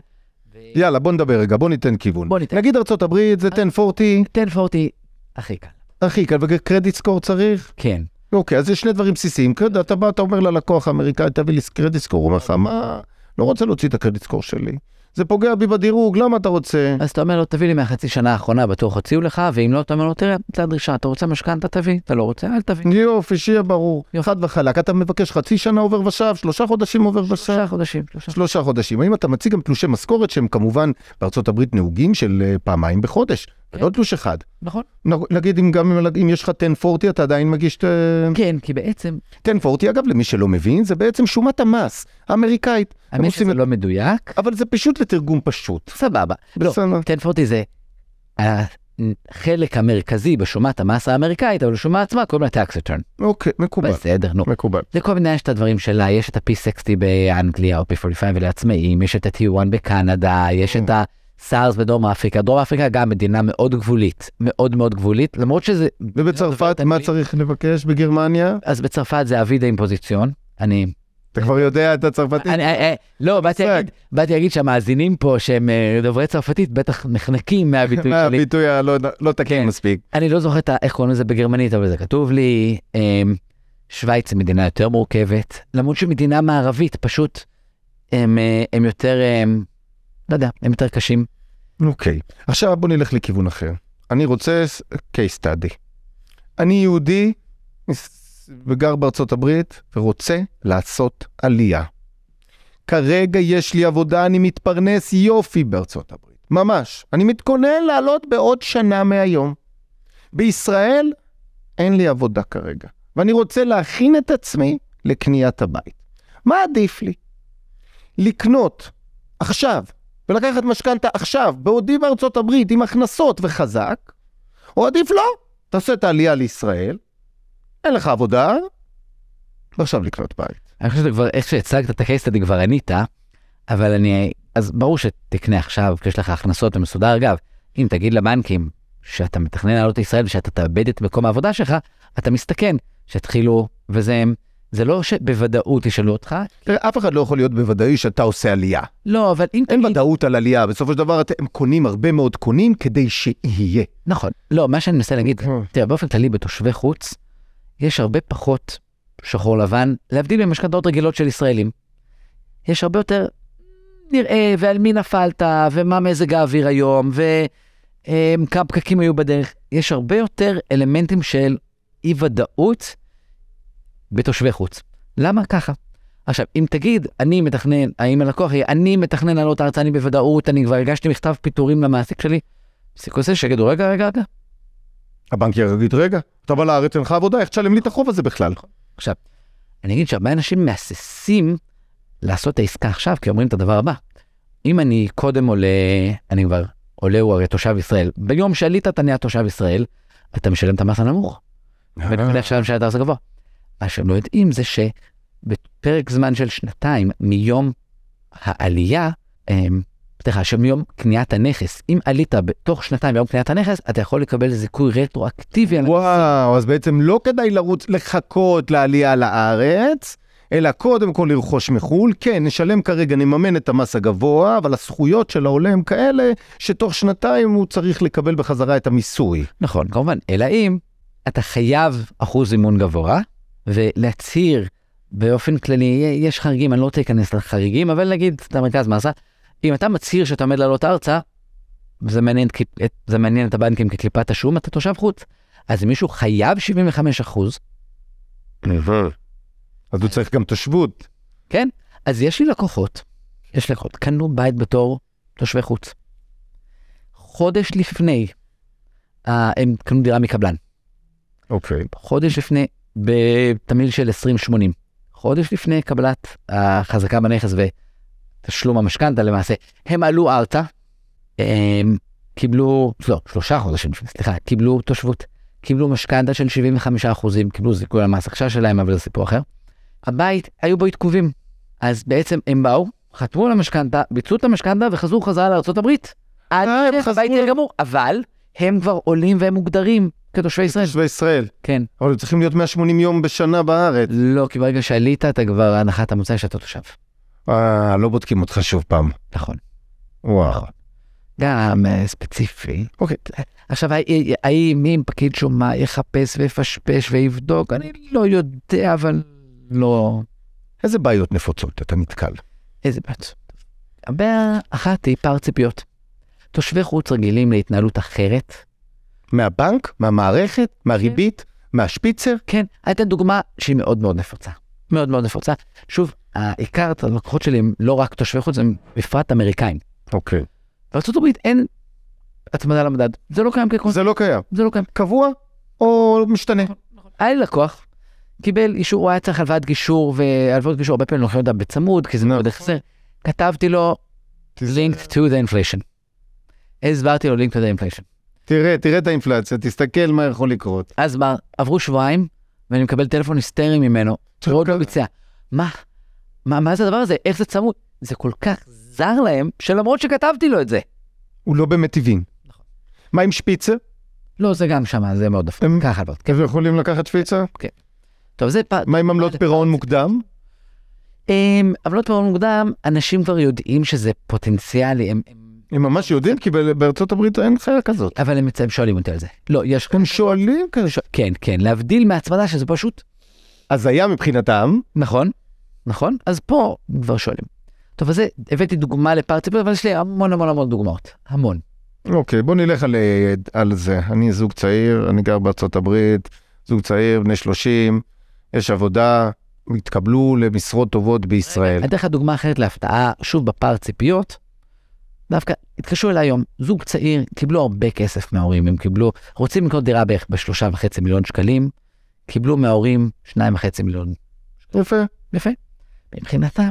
Speaker 3: ו...
Speaker 2: יאללה, בוא נדבר רגע, בוא ניתן כיוון.
Speaker 3: בוא ניתן.
Speaker 2: נגיד הברית זה 1040,
Speaker 3: 1040 הכי קל.
Speaker 2: הכי קל, וקרדיט סקור צריך?
Speaker 3: כן.
Speaker 2: אוקיי, אז יש שני דברים בסיסיים. אתה בא, אתה אומר ללקוח האמריקאי, תביא לי קרדיט סקור, הוא אומר לך, מה? לא רוצה להוציא את הקרדיט סקור שלי. זה פוגע בי בדירוג, למה אתה רוצה?
Speaker 3: אז אתה אומר לו, תביא לי מהחצי שנה האחרונה, בטוח הוציאו לך, ואם לא, אתה אומר לו, תראה, זו הדרישה, אתה רוצה משכנתה, תביא, אתה לא רוצה, אל תביא.
Speaker 2: יופי, שיהיה ברור.
Speaker 3: יופי.
Speaker 2: חד וחלק, אתה מבקש חצי שנה עובר ושב, שלושה חודשים עובר ושב.
Speaker 3: שלושה חודשים, שלושה.
Speaker 2: שלושה חודשים. האם אתה מציג גם תלושי משכורת שהם כמובן בארצות הברית נהוגים של אה, פעמיים בחודש,
Speaker 3: כן.
Speaker 2: ולא תלוש אחד.
Speaker 3: נכון.
Speaker 2: נגיד אם גם אם- יש לך 1040 אתה עדיין מגיש את... ה-
Speaker 3: כן, כי בעצם,
Speaker 2: 1040 אגב למי שלא מבין זה בעצם שומת המס האמריקאית.
Speaker 3: האמת שזה
Speaker 2: את-
Speaker 3: לא מדויק,
Speaker 2: אבל זה פשוט לתרגום פשוט.
Speaker 3: סבבה. לא,
Speaker 2: בסדר.
Speaker 3: 1040 זה החלק המרכזי בשומת המס האמריקאית, אבל השומה עצמה קוראים לה tax return.
Speaker 2: אוקיי, מקובל.
Speaker 3: בסדר, נו.
Speaker 2: מקובל.
Speaker 3: לכל מדינה יש את הדברים שלה, יש את ה-P60 באנגליה או P45 ולעצמאים, יש את ה-T1 בקנדה, יש את ה-SARS בדרום אפריקה. דרום אפריקה גם מדינה מאוד גבולית, מאוד מאוד גבולית, למרות שזה...
Speaker 2: ובצרפת מה צריך לבקש בגרמניה?
Speaker 3: אז בצרפת זה אבידה אימפוזיציון. אני...
Speaker 2: אתה כבר יודע את הצרפתית?
Speaker 3: אני, אה, אה, לא, באתי. להגיד, שהמאזינים פה שהם אה, דוברי צרפתית בטח נחנקים מהביטוי
Speaker 2: מה
Speaker 3: שלי.
Speaker 2: הביטוי הלא לא תקין
Speaker 3: כן.
Speaker 2: מספיק.
Speaker 3: אני לא זוכר איך קוראים לזה בגרמנית, אבל זה כתוב לי. אמ, שווייץ היא מדינה יותר מורכבת, למרות שמדינה מערבית, פשוט הם, אה, הם יותר, אמ, לא יודע, הם יותר קשים.
Speaker 2: אוקיי, עכשיו בוא נלך לכיוון אחר. אני רוצה case study. אני יהודי וגר בארצות הברית ורוצה לעשות עלייה. כרגע יש לי עבודה, אני מתפרנס יופי בארצות הברית. ממש. אני מתכונן לעלות בעוד שנה מהיום. בישראל אין לי עבודה כרגע, ואני רוצה להכין את עצמי לקניית הבית. מה עדיף לי? לקנות עכשיו ולקחת משכנתה עכשיו, בעודי בארצות הברית עם הכנסות וחזק, או עדיף לא, תעשה את העלייה לישראל, אין לך עבודה, ועכשיו לקנות בית.
Speaker 3: אני חושב שכבר, איך שהצגת את הקייס סטאדי כבר ענית, אבל אני, אז ברור שתקנה עכשיו, כשיש לך הכנסות ומסודר. אגב, אם תגיד לבנקים שאתה מתכנן לעלות לישראל ושאתה תאבד את מקום העבודה שלך, אתה מסתכן שיתחילו, וזה זה לא שבוודאות ישאלו אותך.
Speaker 2: אף אחד לא יכול להיות בוודאי שאתה עושה עלייה.
Speaker 3: לא, אבל אם
Speaker 2: אין. ודאות על עלייה, בסופו של דבר אתם קונים הרבה מאוד קונים כדי שיהיה.
Speaker 3: נכון. לא, מה שאני מנסה להגיד,
Speaker 2: אוקיי.
Speaker 3: תראה, באופן כללי בתושבי חוץ, יש הרבה פחות שחור לבן, להבדיל ממשכנתאות רגילות של ישראלים. יש הרבה יותר נראה, ועל מי נפלת, ומה מזג האוויר היום, וכמה פקקים היו בדרך. יש הרבה יותר אלמנטים של אי-ודאות בתושבי חוץ. למה ככה? עכשיו, אם תגיד, אני מתכנן, האם הלקוח יהיה, אני מתכנן לעלות ארצה, אני בוודאות, אני כבר הגשתי מכתב פיטורים למעסיק שלי, סיכוי זה שיגידו, רגע, רגע, רגע,
Speaker 2: הבנק יגיד, רגע, אתה בא לארץ, אין לך עבודה, איך תשלם לי את החוב הזה בכלל?
Speaker 3: עכשיו, אני אגיד שהרבה אנשים מהססים לעשות את העסקה עכשיו, כי אומרים את הדבר הבא. אם אני קודם עולה, אני כבר, עולה הוא הרי תושב ישראל. ביום שעלית אתה נהיה תושב ישראל, אתה משלם את המס הנמוך. ואתה עכשיו משלם את המס הגבוה. מה שהם לא יודעים זה שבפרק זמן של שנתיים מיום העלייה, אמ, סליחה, שמיום קניית הנכס, אם עלית בתוך שנתיים מיום קניית הנכס, אתה יכול לקבל זיכוי רטרואקטיבי על
Speaker 2: וואו, אז בעצם לא כדאי לרוץ, לחכות לעלייה לארץ, אלא קודם כל לרכוש מחו"ל. כן, נשלם כרגע, נממן את המס הגבוה, אבל הזכויות של העולה הם כאלה, שתוך שנתיים הוא צריך לקבל בחזרה את המיסוי.
Speaker 3: נכון, כמובן, אלא אם אתה חייב אחוז אימון גבוה, ולהצהיר באופן כללי, יש חריגים, אני לא רוצה להיכנס לחריגים, אבל נגיד את המרכז מסה, אם אתה מצהיר שאתה עומד לעלות ארצה, זה מעניין, זה מעניין את הבנקים כקליפת השום, אתה תושב חוץ. אז מישהו חייב 75 אחוז,
Speaker 2: אז הוא צריך גם תושבות.
Speaker 3: כן? אז יש לי לקוחות, יש לי לקוחות, קנו בית בתור תושבי חוץ. חודש לפני, אה, הם קנו דירה מקבלן.
Speaker 2: אוקיי.
Speaker 3: חודש לפני, בתמהיל של 2080, חודש לפני קבלת החזקה בנכס ותשלום המשכנתה למעשה, הם עלו ארצה, הם קיבלו, לא, שלושה חודשים, סליחה, קיבלו תושבות, קיבלו משכנתה של 75 אחוזים, קיבלו זיכוי על מס הכנסה שלהם, אבל זה סיפור אחר. הבית, היו בו עיכובים, אז בעצם הם באו, חתמו על המשכנתה, ביצעו את המשכנתה וחזרו חזרה לארה"ב. עד
Speaker 2: אה,
Speaker 3: שהבית יהיה גמור, אבל הם כבר עולים והם מוגדרים כתושבי ישראל.
Speaker 2: תושבי ישראל.
Speaker 3: כן.
Speaker 2: אבל הם צריכים להיות 180 יום בשנה בארץ.
Speaker 3: לא, כי ברגע שעלית, אתה כבר הנחת המוצא שאתה תושב.
Speaker 2: אה, לא בודקים אותך שוב פעם.
Speaker 3: נכון.
Speaker 2: וואו.
Speaker 3: גם אה, ספציפי.
Speaker 2: אוקיי.
Speaker 3: עכשיו, האם אם פקיד שומה יחפש ויפשפש ויבדוק, אני לא יודע, אבל לא...
Speaker 2: איזה בעיות נפוצות אתה נתקל?
Speaker 3: איזה בעיות. הבעיה אחת היא פער ציפיות. תושבי חוץ רגילים להתנהלות אחרת.
Speaker 2: מהבנק? מהמערכת? מהריבית? מהשפיצר?
Speaker 3: כן, אתן דוגמה שהיא מאוד מאוד נפוצה. מאוד מאוד נפוצה. שוב, העיקר, הלקוחות שלי הם לא רק תושבי חוץ, הם בפרט אמריקאים.
Speaker 2: אוקיי.
Speaker 3: בארה"ב אין הצמדה למדד. זה לא קיים כקונספט.
Speaker 2: זה לא קיים.
Speaker 3: זה לא קיים.
Speaker 2: קבוע או משתנה?
Speaker 3: היה לי לקוח, קיבל אישור, הוא היה צריך הלוואת גישור, והלוואות גישור הרבה פעמים לוקחים אותה בצמוד, כי זה
Speaker 2: נכון.
Speaker 3: מאוד החזר. כתבתי לו linked to the inflation. הסברתי לו the inflation.
Speaker 2: תראה, תראה את האינפלציה, תסתכל מה יכול לקרות.
Speaker 3: אז מה, עברו שבועיים, ואני מקבל טלפון היסטרי ממנו, הוא עוד לא ביצע. מה? מה, מה זה הדבר הזה? איך זה צמוד? זה כל כך זר להם, שלמרות שכתבתי לו את זה.
Speaker 2: הוא לא באמת הבין. מה עם שפיצר?
Speaker 3: לא, זה גם שמה, זה מאוד דפוק.
Speaker 2: הם-
Speaker 3: ככה הלוואות. כן.
Speaker 2: הם יכולים לקחת שפיצר?
Speaker 3: טוב, זה פעם.
Speaker 2: מה עם עמלות פירעון מוקדם?
Speaker 3: הם, עמלות פירעון מוקדם, אנשים כבר יודעים שזה פוטנציאלי, הם, הם,
Speaker 2: הם ממש יודעים, כי בארצות הברית אין חיה כזאת.
Speaker 3: אבל הם, הם שואלים אותי על זה. לא, יש...
Speaker 2: הם שואלים כזה.
Speaker 3: ש... כן, כן, להבדיל מהצמדה שזה פשוט...
Speaker 2: הזיה מבחינתם,
Speaker 3: נכון, נכון, אז פה כבר שואלים. טוב, אז זה, הבאתי דוגמה לפער ציפיות, אבל יש לי המון המון המון דוגמאות, המון.
Speaker 2: אוקיי, בוא נלך על, אה, על זה. אני זוג צעיר, אני גר בארצות הברית, זוג צעיר, בני 30, יש עבודה, התקבלו למשרות טובות בישראל.
Speaker 3: אני אתן לך דוגמה אחרת להפתעה, שוב בפער ציפיות. דווקא התקשרו אליי היום, זוג צעיר, קיבלו הרבה כסף מההורים, הם קיבלו, רוצים לקנות דירה בערך בשלושה וחצי מיליון שקלים, קיבלו מההורים שניים וחצי מיליון
Speaker 2: יפה.
Speaker 3: יפה. מבחינתם.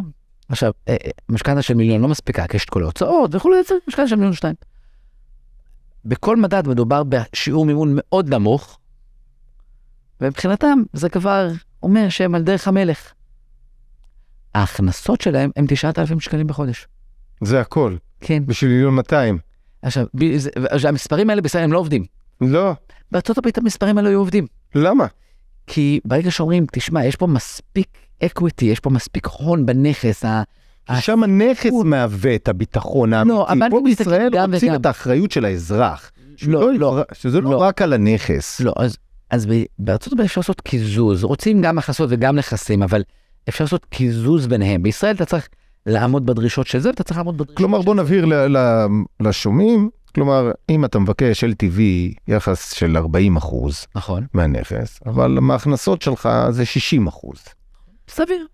Speaker 3: עכשיו, אה, אה, משכנתה של מיליון לא מספיקה, כי יש את כל ההוצאות וכולי, צריך משכנתה של מיליון שתיים. בכל מדד מדובר בשיעור מימון מאוד נמוך, ומבחינתם זה כבר אומר שהם על דרך המלך. ההכנסות שלהם הם 9,000 שקלים בחודש.
Speaker 2: זה הכל,
Speaker 3: כן.
Speaker 2: בשביל מיליון 200.
Speaker 3: עכשיו, ב- זה- המספרים האלה בישראל הם לא עובדים.
Speaker 2: לא,
Speaker 3: בארצות הברית המספרים האלה היו עובדים.
Speaker 2: למה?
Speaker 3: כי ברגע שאומרים, תשמע, יש פה מספיק equity, יש פה מספיק הון בנכס,
Speaker 2: שם הנכס מהווה את הביטחון האמיתי.
Speaker 3: לא,
Speaker 2: פה בישראל רוצים. את האחריות של האזרח.
Speaker 3: לא, לא,
Speaker 2: שזה לא
Speaker 3: לא.
Speaker 2: רק על הנכס.
Speaker 3: לא, אז, אז בארצות הברית אפשר לעשות קיזוז, רוצים גם הכנסות וגם נכסים, אבל אפשר לעשות קיזוז ביניהם. בישראל אתה צריך לעמוד בדרישות של זה, ואתה צריך לעמוד בדרישות
Speaker 2: כלומר,
Speaker 3: של
Speaker 2: בוא נבהיר ל- ל- לשומעים, כלומר, אם אתה מבקש LTV יחס של 40 אחוז
Speaker 3: נכון,
Speaker 2: מהנכס, אבל מההכנסות שלך זה 60 אחוז.
Speaker 3: סביר.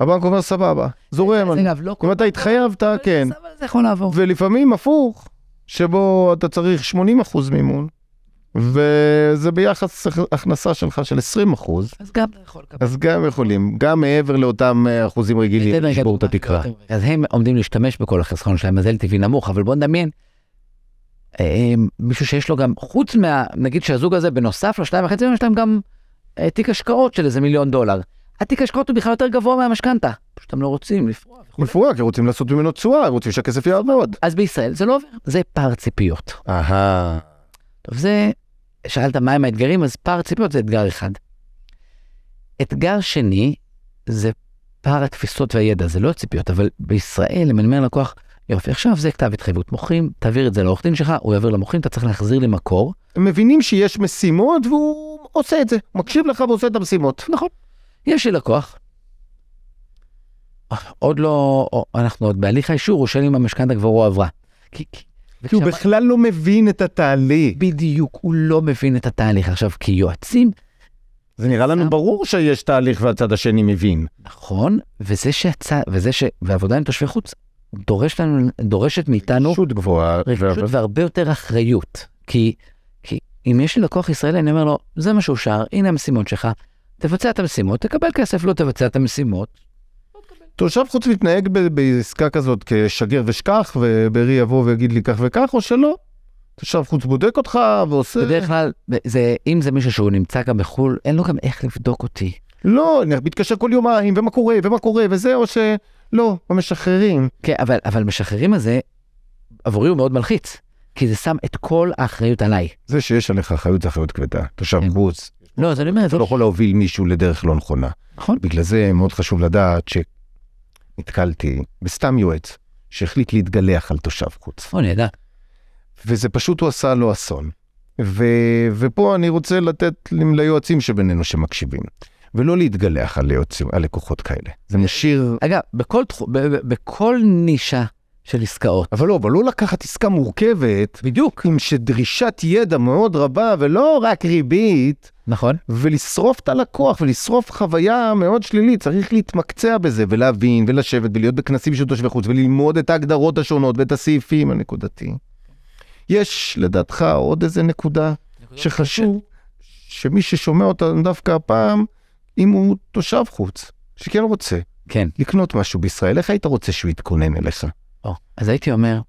Speaker 2: הבנק אומר סבבה, זורם.
Speaker 3: זה אגב, לא
Speaker 2: אם אתה התחייבת, כן.
Speaker 3: זה יכול לעבור.
Speaker 2: ולפעמים הפוך, שבו אתה צריך 80 אחוז מימון, וזה ביחס הכנסה שלך של 20 אחוז,
Speaker 3: אז גם אתה יכול לקבל.
Speaker 2: אז גם יכולים, גם מעבר לאותם אה, אחוזים רגילים, לשבור את התקרה.
Speaker 3: אז הם עומדים להשתמש בכל החסכון שלהם, אז LTV נמוך, אבל בוא נדמיין, אה, מישהו שיש לו גם, חוץ מה, נגיד שהזוג הזה, בנוסף לשתיים וחצי יש להם גם אה, תיק השקעות של איזה מיליון דולר. התיק השקעות הוא בכלל יותר גבוה מהמשכנתה. פשוט הם לא רוצים לפרוע וכו'.
Speaker 2: מפורק, רוצים לעשות ממנו תשואה, רוצים שהכסף יעבוד.
Speaker 3: אז בישראל זה לא עובר, זה פער ציפיות.
Speaker 2: אהה.
Speaker 3: טוב, זה, שאלת מהם האתגרים, אז פער ציפיות זה אתגר אחד. אתגר שני, זה פער התפיסות והידע, זה לא הציפיות, אבל בישראל, אם אני אומר ללקוח, יופי, עכשיו זה כתב התחייבות מוכרים, תעביר את זה לעורך דין שלך, הוא יעביר למוכרים, אתה צריך להחזיר לי מקור.
Speaker 2: הם מבינים שיש משימות והוא עושה את זה, מקשיב לך ועושה את המשימות.
Speaker 3: נכון. יש לי לקוח, עוד לא, אנחנו עוד בהליך האישור, הוא שואל אם המשכנתה כבר הועברה. כי, כי,
Speaker 2: כי הוא בכלל לא מבין את התהליך.
Speaker 3: בדיוק, הוא לא מבין את התהליך. עכשיו, כיועצים,
Speaker 2: זה נראה לנו ברור שיש תהליך והצד השני מבין.
Speaker 3: נכון, וזה שיצא, וזה ש... ועבודה עם תושבי חוץ דורש לנו, דורשת מאיתנו
Speaker 2: רגישות גבוהה.
Speaker 3: רגישות והרבה יותר אחריות. כי, כי אם יש לי לקוח ישראלי, אני אומר לו, זה מה שאושר, הנה המשימות שלך, תבצע את המשימות, תקבל כסף, לא תבצע את המשימות.
Speaker 2: תושב חוץ מתנהג ב- בעסקה כזאת כשגר ושכח, וברי יבוא ויגיד לי כך וכך, או שלא. תושב חוץ בודק אותך ועושה...
Speaker 3: בדרך כלל, זה, אם זה מישהו שהוא נמצא גם בחו"ל, אין לו גם איך לבדוק אותי.
Speaker 2: לא, אני מתקשר כל יומיים, ומה קורה, ומה קורה, וזה, או שלא, משחררים.
Speaker 3: כן, אבל, אבל משחררים הזה, עבורי הוא מאוד מלחיץ, כי זה שם את כל האחריות עליי.
Speaker 2: זה שיש עליך אחריות זה אחריות כבדה. תושב
Speaker 3: כן.
Speaker 2: חוץ,
Speaker 3: לא, אז אני אומר, זה
Speaker 2: אתה לא
Speaker 3: לא
Speaker 2: יכול להוביל מישהו לדרך לא נכונה.
Speaker 3: נכון.
Speaker 2: בגלל זה מאוד חשוב לדעת שנתקלתי בסתם יועץ שהחליט להתגלח על תושב חוץ.
Speaker 3: או, נהדר.
Speaker 2: וזה פשוט הוא עשה לו אסון. ו... ופה אני רוצה לתת ליועצים שבינינו שמקשיבים, ולא להתגלח על, יועצים, על לקוחות כאלה. זה משאיר...
Speaker 3: אגב, בכל, ב- בכל נישה של עסקאות,
Speaker 2: אבל לא, אבל לא לקחת עסקה מורכבת,
Speaker 3: בדיוק,
Speaker 2: עם שדרישת ידע מאוד רבה, ולא רק ריבית,
Speaker 3: נכון?
Speaker 2: ולשרוף את הלקוח ולשרוף חוויה מאוד שלילית. צריך להתמקצע בזה ולהבין ולשבת ולהיות בכנסים של תושבי חוץ וללמוד את ההגדרות השונות ואת הסעיפים הנקודתיים. יש לדעתך עוד איזה נקודה שחשוב שמי ששומע אותנו דווקא הפעם, אם הוא תושב חוץ, שכן רוצה
Speaker 3: כן.
Speaker 2: לקנות משהו בישראל, איך היית רוצה שהוא יתכונן אליך?
Speaker 3: או, אז הייתי אומר,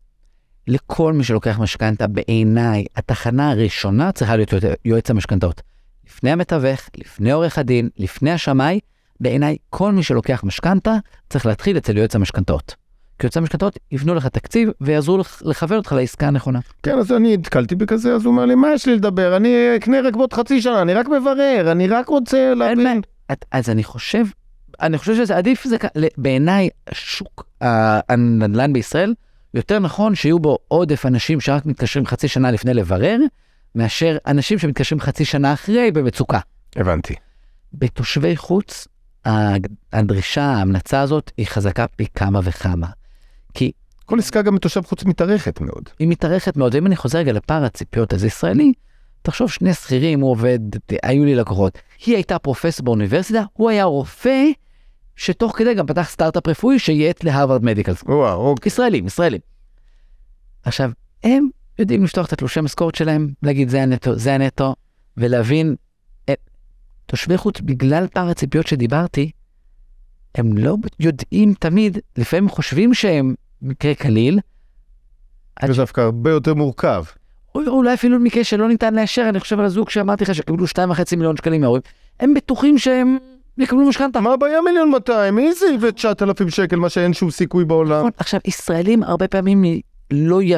Speaker 3: לכל מי שלוקח משכנתה, בעיניי, התחנה הראשונה צריכה להיות יועץ- המשכנתאות. לפני המתווך, לפני עורך הדין, לפני השמאי, בעיניי, כל מי שלוקח משכנתה צריך להתחיל אצל יועץ המשכנתאות. כי יועצי המשכנתאות יבנו לך תקציב ויעזרו לך לכוון אותך לעסקה הנכונה.
Speaker 2: כן, אז אני נתקלתי בכזה, אז הוא אומר לי, מה יש לי לדבר? אני אקנה רק בעוד חצי שנה, אני רק מברר, אני רק רוצה להבין.
Speaker 3: אז אני חושב, אני חושב שזה עדיף, זה, בעיניי, שוק הנדל"ן בישראל, יותר נכון שיהיו בו עודף אנשים שרק מתקשרים חצי שנה לפני לברר, מאשר אנשים שמתקשרים חצי שנה אחרי במצוקה.
Speaker 2: הבנתי.
Speaker 3: בתושבי חוץ, הדרישה, ההמלצה הזאת, היא חזקה פי כמה וכמה. כי
Speaker 2: כל עסקה גם בתושב חוץ מתארכת מאוד.
Speaker 3: היא מתארכת מאוד, ואם אני חוזר רגע לפער הציפיות הזה ישראלי, תחשוב שני שכירים, הוא עובד, היו לי לקוחות. היא הייתה פרופסור באוניברסיטה, הוא היה רופא, שתוך כדי גם פתח סטארט-אפ רפואי שייעץ להרווארד מדיקל סקול.
Speaker 2: וואו, אוקיי.
Speaker 3: ישראלים, ישראלים. עכשיו, הם יודעים לפתוח את התלושי משכורת שלהם, להגיד זה הנטו, זה הנטו, ולהבין, אה, תושבי חוץ, בגלל פער הציפיות שדיברתי, הם לא יודעים תמיד, לפעמים חושבים שהם מקרה קליל, עד
Speaker 2: זה דווקא הרבה יותר מורכב.
Speaker 3: או אולי אפילו מקרה שלא ניתן לאשר, אני חושב על הזוג שאמרתי לך שקיבלו 2.5 מיליון שקלים מההורים, הם בטוחים שהם יקבלו משכנתה.
Speaker 2: מה הבעיה מיליון 200? מי זה יביא 9,000 שקל, מה שאין שום סיכוי בעולם?
Speaker 3: נכון. עכשיו, ישראלים הרבה פעמים לא י...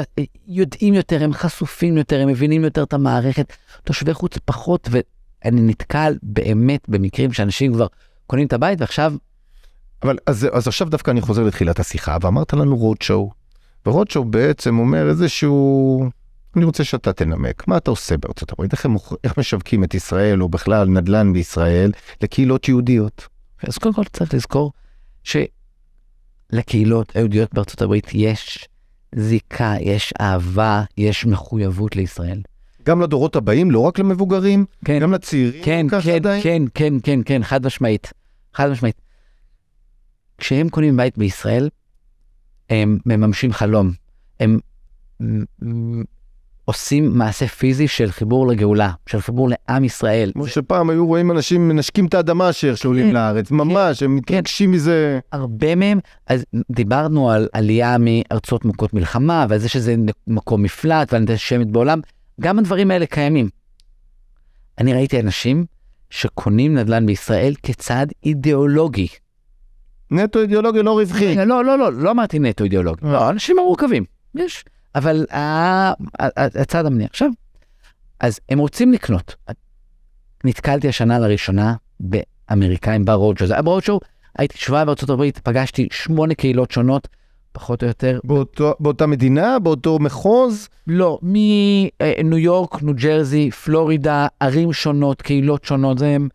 Speaker 3: יודעים יותר, הם חשופים יותר, הם מבינים יותר את המערכת, תושבי חוץ פחות, ואני נתקל באמת במקרים שאנשים כבר קונים את הבית ועכשיו,
Speaker 2: אבל אז, אז עכשיו דווקא אני חוזר לתחילת השיחה, ואמרת לנו רודשואו, ורודשואו בעצם אומר איזשהו... אני רוצה שאתה תנמק, מה אתה עושה בארצות הברית? איך, הם, איך משווקים את ישראל, או בכלל נדל"ן בישראל, לקהילות יהודיות?
Speaker 3: אז קודם כל צריך לזכור שלקהילות היהודיות בארצות הברית יש זיקה, יש אהבה, יש מחויבות לישראל.
Speaker 2: גם לדורות הבאים, לא רק למבוגרים,
Speaker 3: כן,
Speaker 2: גם לצעירים,
Speaker 3: כן, כן,
Speaker 2: עדיין?
Speaker 3: כן, כן, כן, כן, חד משמעית. חד משמעית. כשהם קונים בית בישראל, הם מממשים חלום. הם עושים מעשה פיזי של חיבור לגאולה, של חיבור לעם ישראל.
Speaker 2: כמו שפעם היו רואים אנשים מנשקים את האדמה שאיך שעולים
Speaker 3: כן,
Speaker 2: לארץ, ממש, הם מתרגשים מזה.
Speaker 3: הרבה מהם, אז דיברנו על עלייה מארצות מוכות מלחמה, ועל זה שזה מקום מפלט ועל אנטישמיות בעולם, גם הדברים האלה קיימים. אני ראיתי אנשים שקונים נדל"ן בישראל כצעד אידיאולוגי.
Speaker 2: נטו אידיאולוגיה לא רווחי.
Speaker 3: לא, לא, לא, לא, אמרתי נטו אידיאולוגי. לא, אנשים מורכבים, יש. אבל ה- ה- ה- הצד המניע. עכשיו, אז הם רוצים לקנות. נתקלתי השנה לראשונה באמריקאים ברודשו. זה היה ברודשו, הייתי שבועיים בארצות הברית, פגשתי שמונה קהילות שונות, פחות או יותר.
Speaker 2: באותו, באותה מדינה, באותו מחוז,
Speaker 3: לא, מניו יורק, ניו ג'רזי, פלורידה, ערים שונות, קהילות שונות, זה הם...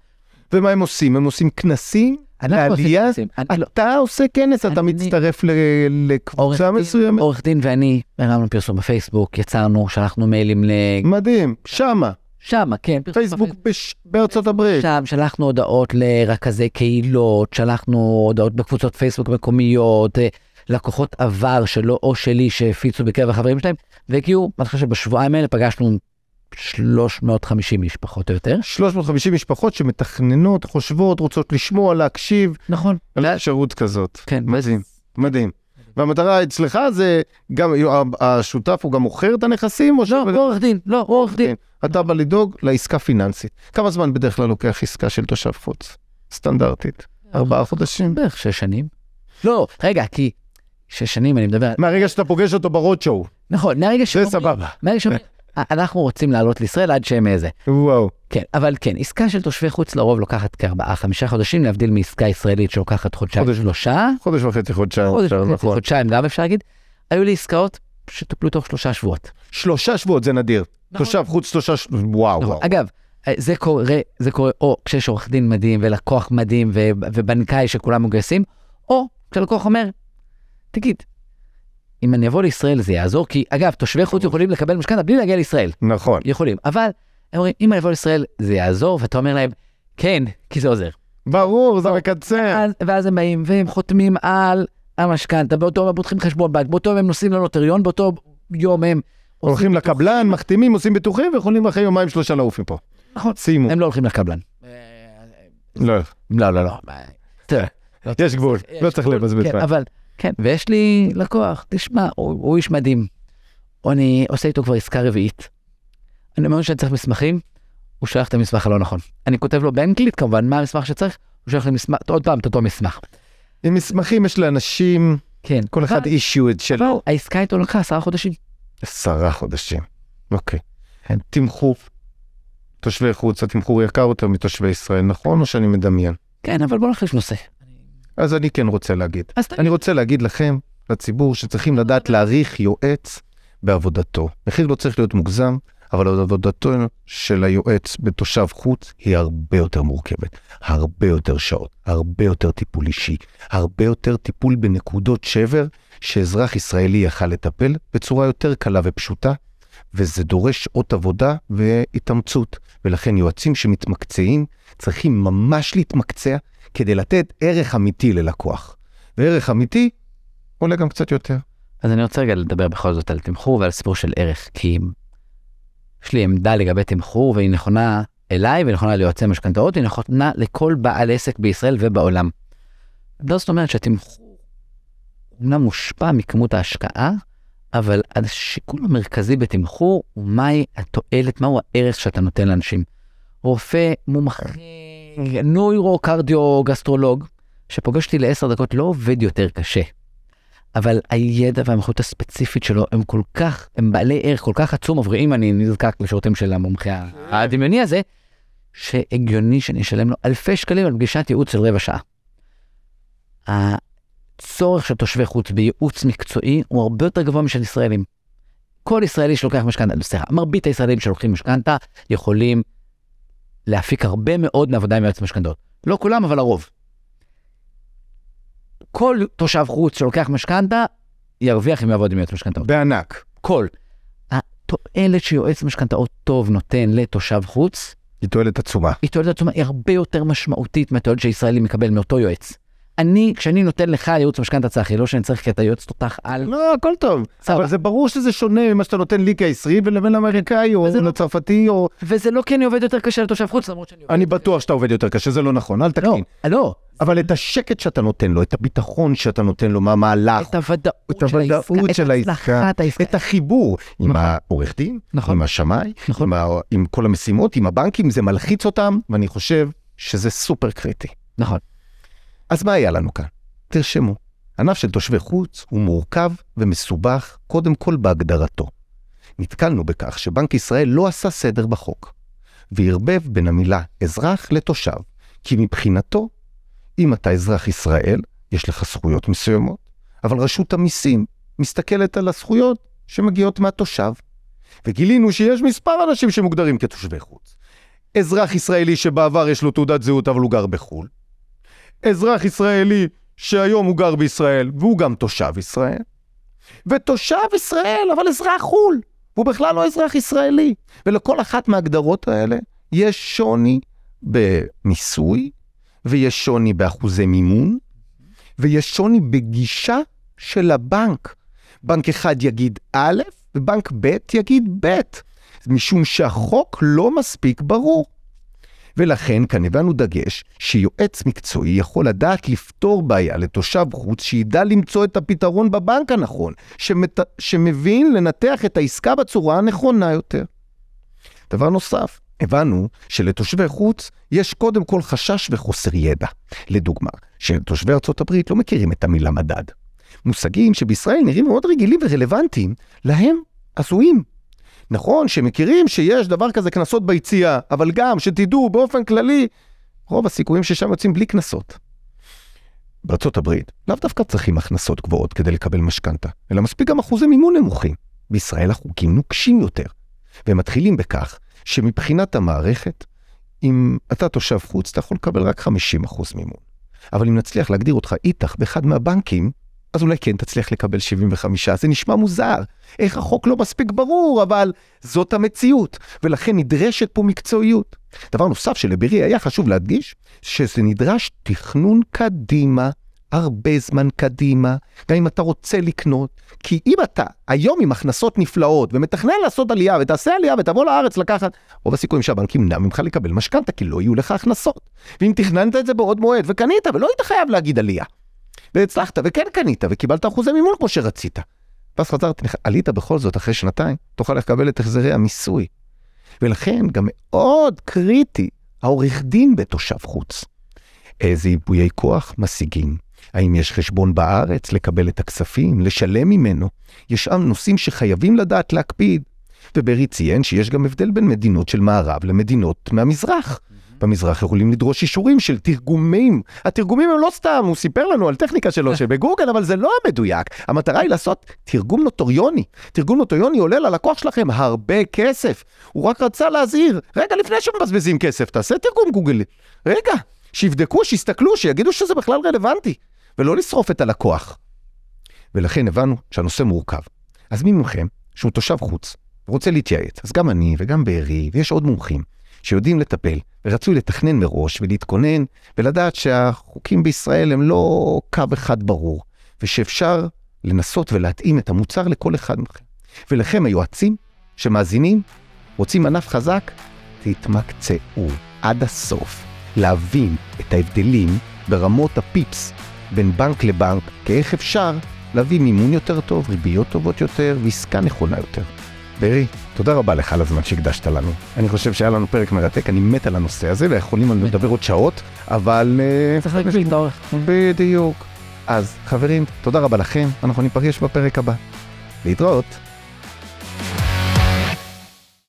Speaker 2: ומה הם עושים? הם עושים כנסים?
Speaker 3: כנסים. אני לא-
Speaker 2: אתה עושה כנס, אתה מצטרף לקבוצה מסוימת?
Speaker 3: עורך דין ואני הרמנו פרסום בפייסבוק, יצרנו, שלחנו מיילים ל...
Speaker 2: מדהים, שמה,
Speaker 3: שמה, כן.
Speaker 2: פייסבוק בש- בארצות הברית.
Speaker 3: שם שלחנו הודעות לרכזי קהילות, שלחנו הודעות בקבוצות פייסבוק מקומיות, אה, לקוחות עבר שלו או שלי שהפיצו בקרב החברים שלהם, והגיעו, אני חושב שבשבועיים האלה פגשנו 350 איש פחות או יותר.
Speaker 2: 350 משפחות שמתכננות, חושבות, רוצות לשמוע, להקשיב,
Speaker 3: נכון.
Speaker 2: על אפשרות כזאת.
Speaker 3: כן,
Speaker 2: מדהים, מדהים. והמטרה אצלך זה גם, השותף הוא גם מוכר את הנכסים? או
Speaker 3: לא,
Speaker 2: ש-
Speaker 3: הוא עורך דין, לא, הוא עורך דין.
Speaker 2: אתה בא לדאוג לעסקה פיננסית. כמה זמן בדרך כלל לוקח עסקה של תושב חוץ? סטנדרטית. ארבעה חודשים?
Speaker 3: בערך שש שנים. לא, רגע, כי שש שנים אני מדבר,
Speaker 2: מהרגע שאתה פוגש אותו ברודשואו.
Speaker 3: נכון, מהרגע
Speaker 2: זה
Speaker 3: שאומרים,
Speaker 2: סבבה.
Speaker 3: מהרגע שאומרים, אנחנו רוצים לעלות לישראל עד שהם איזה.
Speaker 2: וואו.
Speaker 3: כן, אבל כן, עסקה של תושבי חוץ לרוב לוקחת כארבעה, חמישה חודשים, להבדיל מעסקה ישראלית שלוקחת חודשיים,
Speaker 2: חודש.
Speaker 3: שלושה,
Speaker 2: חודש וחצי, חודשיים.
Speaker 3: חודש וחצי,
Speaker 2: נכון.
Speaker 3: חודשיים גם אפשר להגיד. היו לי עסקאות שטופלו תוך שלושה שבועות.
Speaker 2: שלושה שבועות זה נדיר.
Speaker 3: נכון.
Speaker 2: תושב חוץ שלושה שבועות. וואו,
Speaker 3: נכון.
Speaker 2: וואו.
Speaker 3: אגב, אה, זה קורה, זה קורה או כשיש עורך דין מדהים ולקוח מדהים ו- ובנקאי שכולם מגויסים, או כשלקוח אומר, תגיד, אם אני אבוא לישראל זה יעזור, כי אגב, תושבי חוץ יכולים לקבל משכנתה בלי להגיע לישראל,
Speaker 2: נכון.
Speaker 3: יכולים, אבל הם אומרים, אם אני אבוא לישראל זה יעזור, ואתה אומר להם, כן, כי זה עוזר.
Speaker 2: ברור, זה. מקצר.
Speaker 3: אז, ואז הם באים והם חותמים על המשכנתה, באותו יום הם פותחים חשבון בנק, באותו יום הם נוסעים לנוטריון, באותו יום הם...
Speaker 2: הולכים
Speaker 3: עושים
Speaker 2: לקבלן, מחתימים, עושים ביטוחים, ויכולים אחרי יומיים שלושה לעוף מפה.
Speaker 3: נכון.
Speaker 2: סיימו.
Speaker 3: הם לא הולכים לקבלן.
Speaker 2: לא.
Speaker 3: לא, לא, לא. תראה, לא
Speaker 2: יש גבול, לא צריך לבזבז
Speaker 3: כן. אבל, כן, ויש לי לקוח, תשמע, הוא, הוא איש מדהים. אני עושה איתו כבר עסקה רביעית. אני אומר שאני צריך מסמכים, הוא שולח את המסמך הלא נכון. אני כותב לו באנגלית כמובן מה המסמך שצריך, הוא שולח לי מסמך, עוד פעם את אותו מסמך.
Speaker 2: עם מסמכים יש לאנשים,
Speaker 3: כן.
Speaker 2: כל אחד אישיו את שלו.
Speaker 3: אבל העסקה איתו לקחה עשרה חודשים.
Speaker 2: עשרה חודשים. אוקיי.
Speaker 3: כן.
Speaker 2: תמחור. תושבי חוץ, התמחור יקר יותר מתושבי ישראל, נכון? או שאני מדמיין?
Speaker 3: כן, אבל בוא נחליף נושא.
Speaker 2: אז אני כן רוצה להגיד. אני רוצה להגיד לכם, לציבור, שצריכים לדעת להעריך יועץ בעבודתו. מחיר לא צריך להיות מוגזם, אבל עבודתו של היועץ בתושב חוץ היא הרבה יותר מורכבת. הרבה יותר שעות, הרבה יותר טיפול אישי, הרבה יותר טיפול בנקודות שבר שאזרח ישראלי יכל לטפל בצורה יותר קלה ופשוטה, וזה דורש שעות עבודה והתאמצות. ולכן יועצים שמתמקצעים צריכים ממש להתמקצע כדי לתת ערך אמיתי ללקוח. וערך אמיתי עולה גם קצת יותר.
Speaker 3: אז אני רוצה רגע לדבר בכל זאת על תמחור ועל סיפור של ערך, כי יש לי עמדה לגבי תמחור והיא נכונה אליי והיא נכונה ליועצי משכנתאות, והיא נכונה לכל בעל עסק בישראל ובעולם. לא זאת אומרת שהתמחור אומנם מושפע מכמות ההשקעה, אבל השיקול המרכזי בתמחור הוא מהי התועלת, מהו הערך שאתה נותן לאנשים. רופא מומחה, נוירו, קרדיו, גסטרולוג, שפוגש אותי לעשר דקות לא עובד יותר קשה. אבל הידע והמחויבות הספציפית שלו הם כל כך, הם בעלי ערך כל כך עצום עבורי, אם אני נזקק לשירותים של המומחה הדמיוני הזה, שהגיוני שאני אשלם לו אלפי שקלים על פגישת ייעוץ של רבע שעה. הצורך של תושבי חוץ בייעוץ מקצועי הוא הרבה יותר גבוה משל ישראלים. כל ישראלי שלוקח משכנתה, סליחה, מרבית הישראלים שלוקחים משכנתה יכולים להפיק הרבה מאוד מעבודה עם יועץ משכנתות. לא כולם, אבל הרוב. כל תושב חוץ שלוקח משכנתה, ירוויח אם יעבוד עם יועץ משכנתאות.
Speaker 2: בענק.
Speaker 3: כל. התועלת שיועץ משכנתאות טוב נותן לתושב חוץ,
Speaker 2: היא תועלת עצומה.
Speaker 3: היא תועלת עצומה, היא הרבה יותר משמעותית מהתועלת שישראלי מקבל מאותו יועץ. אני, כשאני נותן לך ייעוץ משכנתה צחי, לא שאני צריך כי אתה יועץ תותח על...
Speaker 2: לא, הכל טוב.
Speaker 3: סבבה.
Speaker 2: אבל זה ברור שזה שונה ממה שאתה נותן לי כישראלי ולבין לאמריקאי או
Speaker 3: לא-
Speaker 2: לצרפתי או...
Speaker 3: וזה לא כי אני עובד יותר קשה לתושב חוץ, למרות שאני עובד...
Speaker 2: אני בטוח שאתה עובד יותר קשה, זה לא נכון, אל
Speaker 3: לא,
Speaker 2: תקטין.
Speaker 3: לא,
Speaker 2: אבל את השקט שאתה נותן לו, את הביטחון שאתה נותן לו מהמהלך,
Speaker 3: את הוודאות
Speaker 2: את
Speaker 3: של העסקה,
Speaker 2: הוודאות
Speaker 3: את
Speaker 2: של העסקה,
Speaker 3: הצלחת העסקה.
Speaker 2: את החיבור עם
Speaker 3: נכון.
Speaker 2: העורך דין,
Speaker 3: נכון.
Speaker 2: עם השמאי,
Speaker 3: נכון.
Speaker 2: עם כל המשימות, עם הבנקים, זה מלחיץ אותם, ואני חושב שזה סופר קריטי.
Speaker 3: נכון.
Speaker 2: אז מה היה לנו כאן? תרשמו, ענף של תושבי חוץ הוא מורכב ומסובך קודם כל בהגדרתו. נתקלנו בכך שבנק ישראל לא עשה סדר בחוק, וערבב בין המילה אזרח לתושב, כי מבחינתו, אם אתה אזרח ישראל, יש לך זכויות מסוימות, אבל רשות המיסים מסתכלת על הזכויות שמגיעות מהתושב. וגילינו שיש מספר אנשים שמוגדרים כתושבי חוץ. אזרח ישראלי שבעבר יש לו תעודת זהות אבל הוא גר בחו"ל. אזרח ישראלי שהיום הוא גר בישראל והוא גם תושב ישראל. ותושב ישראל אבל אזרח חו"ל, והוא בכלל לא אזרח ישראלי. ולכל אחת מההגדרות האלה יש שוני במיסוי, ויש שוני באחוזי מימון, ויש שוני בגישה של הבנק. בנק אחד יגיד א', ובנק ב' יגיד ב', משום שהחוק לא מספיק ברור. ולכן כאן הבנו דגש שיועץ מקצועי יכול לדעת לפתור בעיה לתושב חוץ שידע למצוא את הפתרון בבנק הנכון, שמת... שמבין לנתח את העסקה בצורה הנכונה יותר. דבר נוסף, הבנו שלתושבי חוץ יש קודם כל חשש וחוסר ידע. לדוגמה, שתושבי ארצות הברית לא מכירים את המילה מדד. מושגים שבישראל נראים מאוד רגילים ורלוונטיים, להם הזויים. נכון שמכירים שיש דבר כזה קנסות ביציאה, אבל גם שתדעו באופן כללי, רוב הסיכויים ששם יוצאים בלי קנסות. בארצות הברית לאו דווקא צריכים הכנסות גבוהות כדי לקבל משכנתה, אלא מספיק גם אחוזי מימון נמוכים. בישראל החוקים נוקשים יותר, והם מתחילים בכך שמבחינת המערכת, אם אתה תושב חוץ, אתה יכול לקבל רק 50% מימון. אבל אם נצליח להגדיר אותך איתך באחד מהבנקים, אז אולי כן תצליח לקבל 75, זה נשמע מוזר. איך החוק לא מספיק ברור, אבל זאת המציאות, ולכן נדרשת פה מקצועיות. דבר נוסף שלברי היה חשוב להדגיש, שזה נדרש תכנון קדימה, הרבה זמן קדימה, גם אם אתה רוצה לקנות, כי אם אתה היום עם הכנסות נפלאות ומתכנן לעשות עלייה ותעשה עלייה ותבוא לארץ לקחת, רוב הסיכויים שהבנקים ימנע ממך לקבל משכנתה, כי לא יהיו לך הכנסות. ואם תכננת את זה בעוד מועד וקנית ולא היית חייב להגיד עלייה, והצלחת וכן קנית וקיבלת אחוזי מימון כמו שרצית. ואז חזרת, עלית בכל זאת אחרי שנתיים, תוכל לקבל את החזרי המיסוי. ולכן גם מאוד קריטי העורך דין בתושב חוץ. איזה ייפויי כוח משיגים? האם יש חשבון בארץ לקבל את הכספים, לשלם ממנו? יש שם נושאים שחייבים לדעת להקפיד. וברי ציין שיש גם הבדל בין מדינות של מערב למדינות מהמזרח. במזרח יכולים לדרוש אישורים של תרגומים. התרגומים הם לא סתם, הוא סיפר לנו על טכניקה שלו שבגוגל, אבל זה לא מדויק. המטרה היא לעשות תרגום נוטוריוני. תרגום נוטוריוני עולה ללקוח שלכם הרבה כסף. הוא רק רצה להזהיר, רגע לפני שמבזבזים כסף, תעשה תרגום גוגל. רגע, שיבדקו, שיסתכלו, שיגידו שזה בכלל רלוונטי, ולא לשרוף את הלקוח. ולכן הבנו שהנושא מורכב. אז מי מכם, שהוא תושב חוץ, רוצה להתייעץ, אז גם אני וגם בארי, ויש עוד מומחים, שיודעים לטפל, ורצוי לתכנן מראש ולהתכונן, ולדעת שהחוקים בישראל הם לא קו אחד ברור, ושאפשר לנסות ולהתאים את המוצר לכל אחד מכם. ולכם היועצים שמאזינים, רוצים ענף חזק, תתמקצעו עד הסוף, להבין את ההבדלים ברמות הפיפס בין בנק לבנק, כאיך אפשר להביא מימון יותר טוב, ריביות טובות יותר ועסקה נכונה יותר. ברי, תודה רבה לך על הזמן שהקדשת לנו. אני חושב שהיה לנו פרק מרתק, אני מת על הנושא הזה, ויכולים לדבר עוד שעות, אבל... אה,
Speaker 3: צריך להגביל את האורך.
Speaker 2: בדיוק. אז חברים, תודה רבה לכם, אנחנו ניפגש בפרק הבא. להתראות.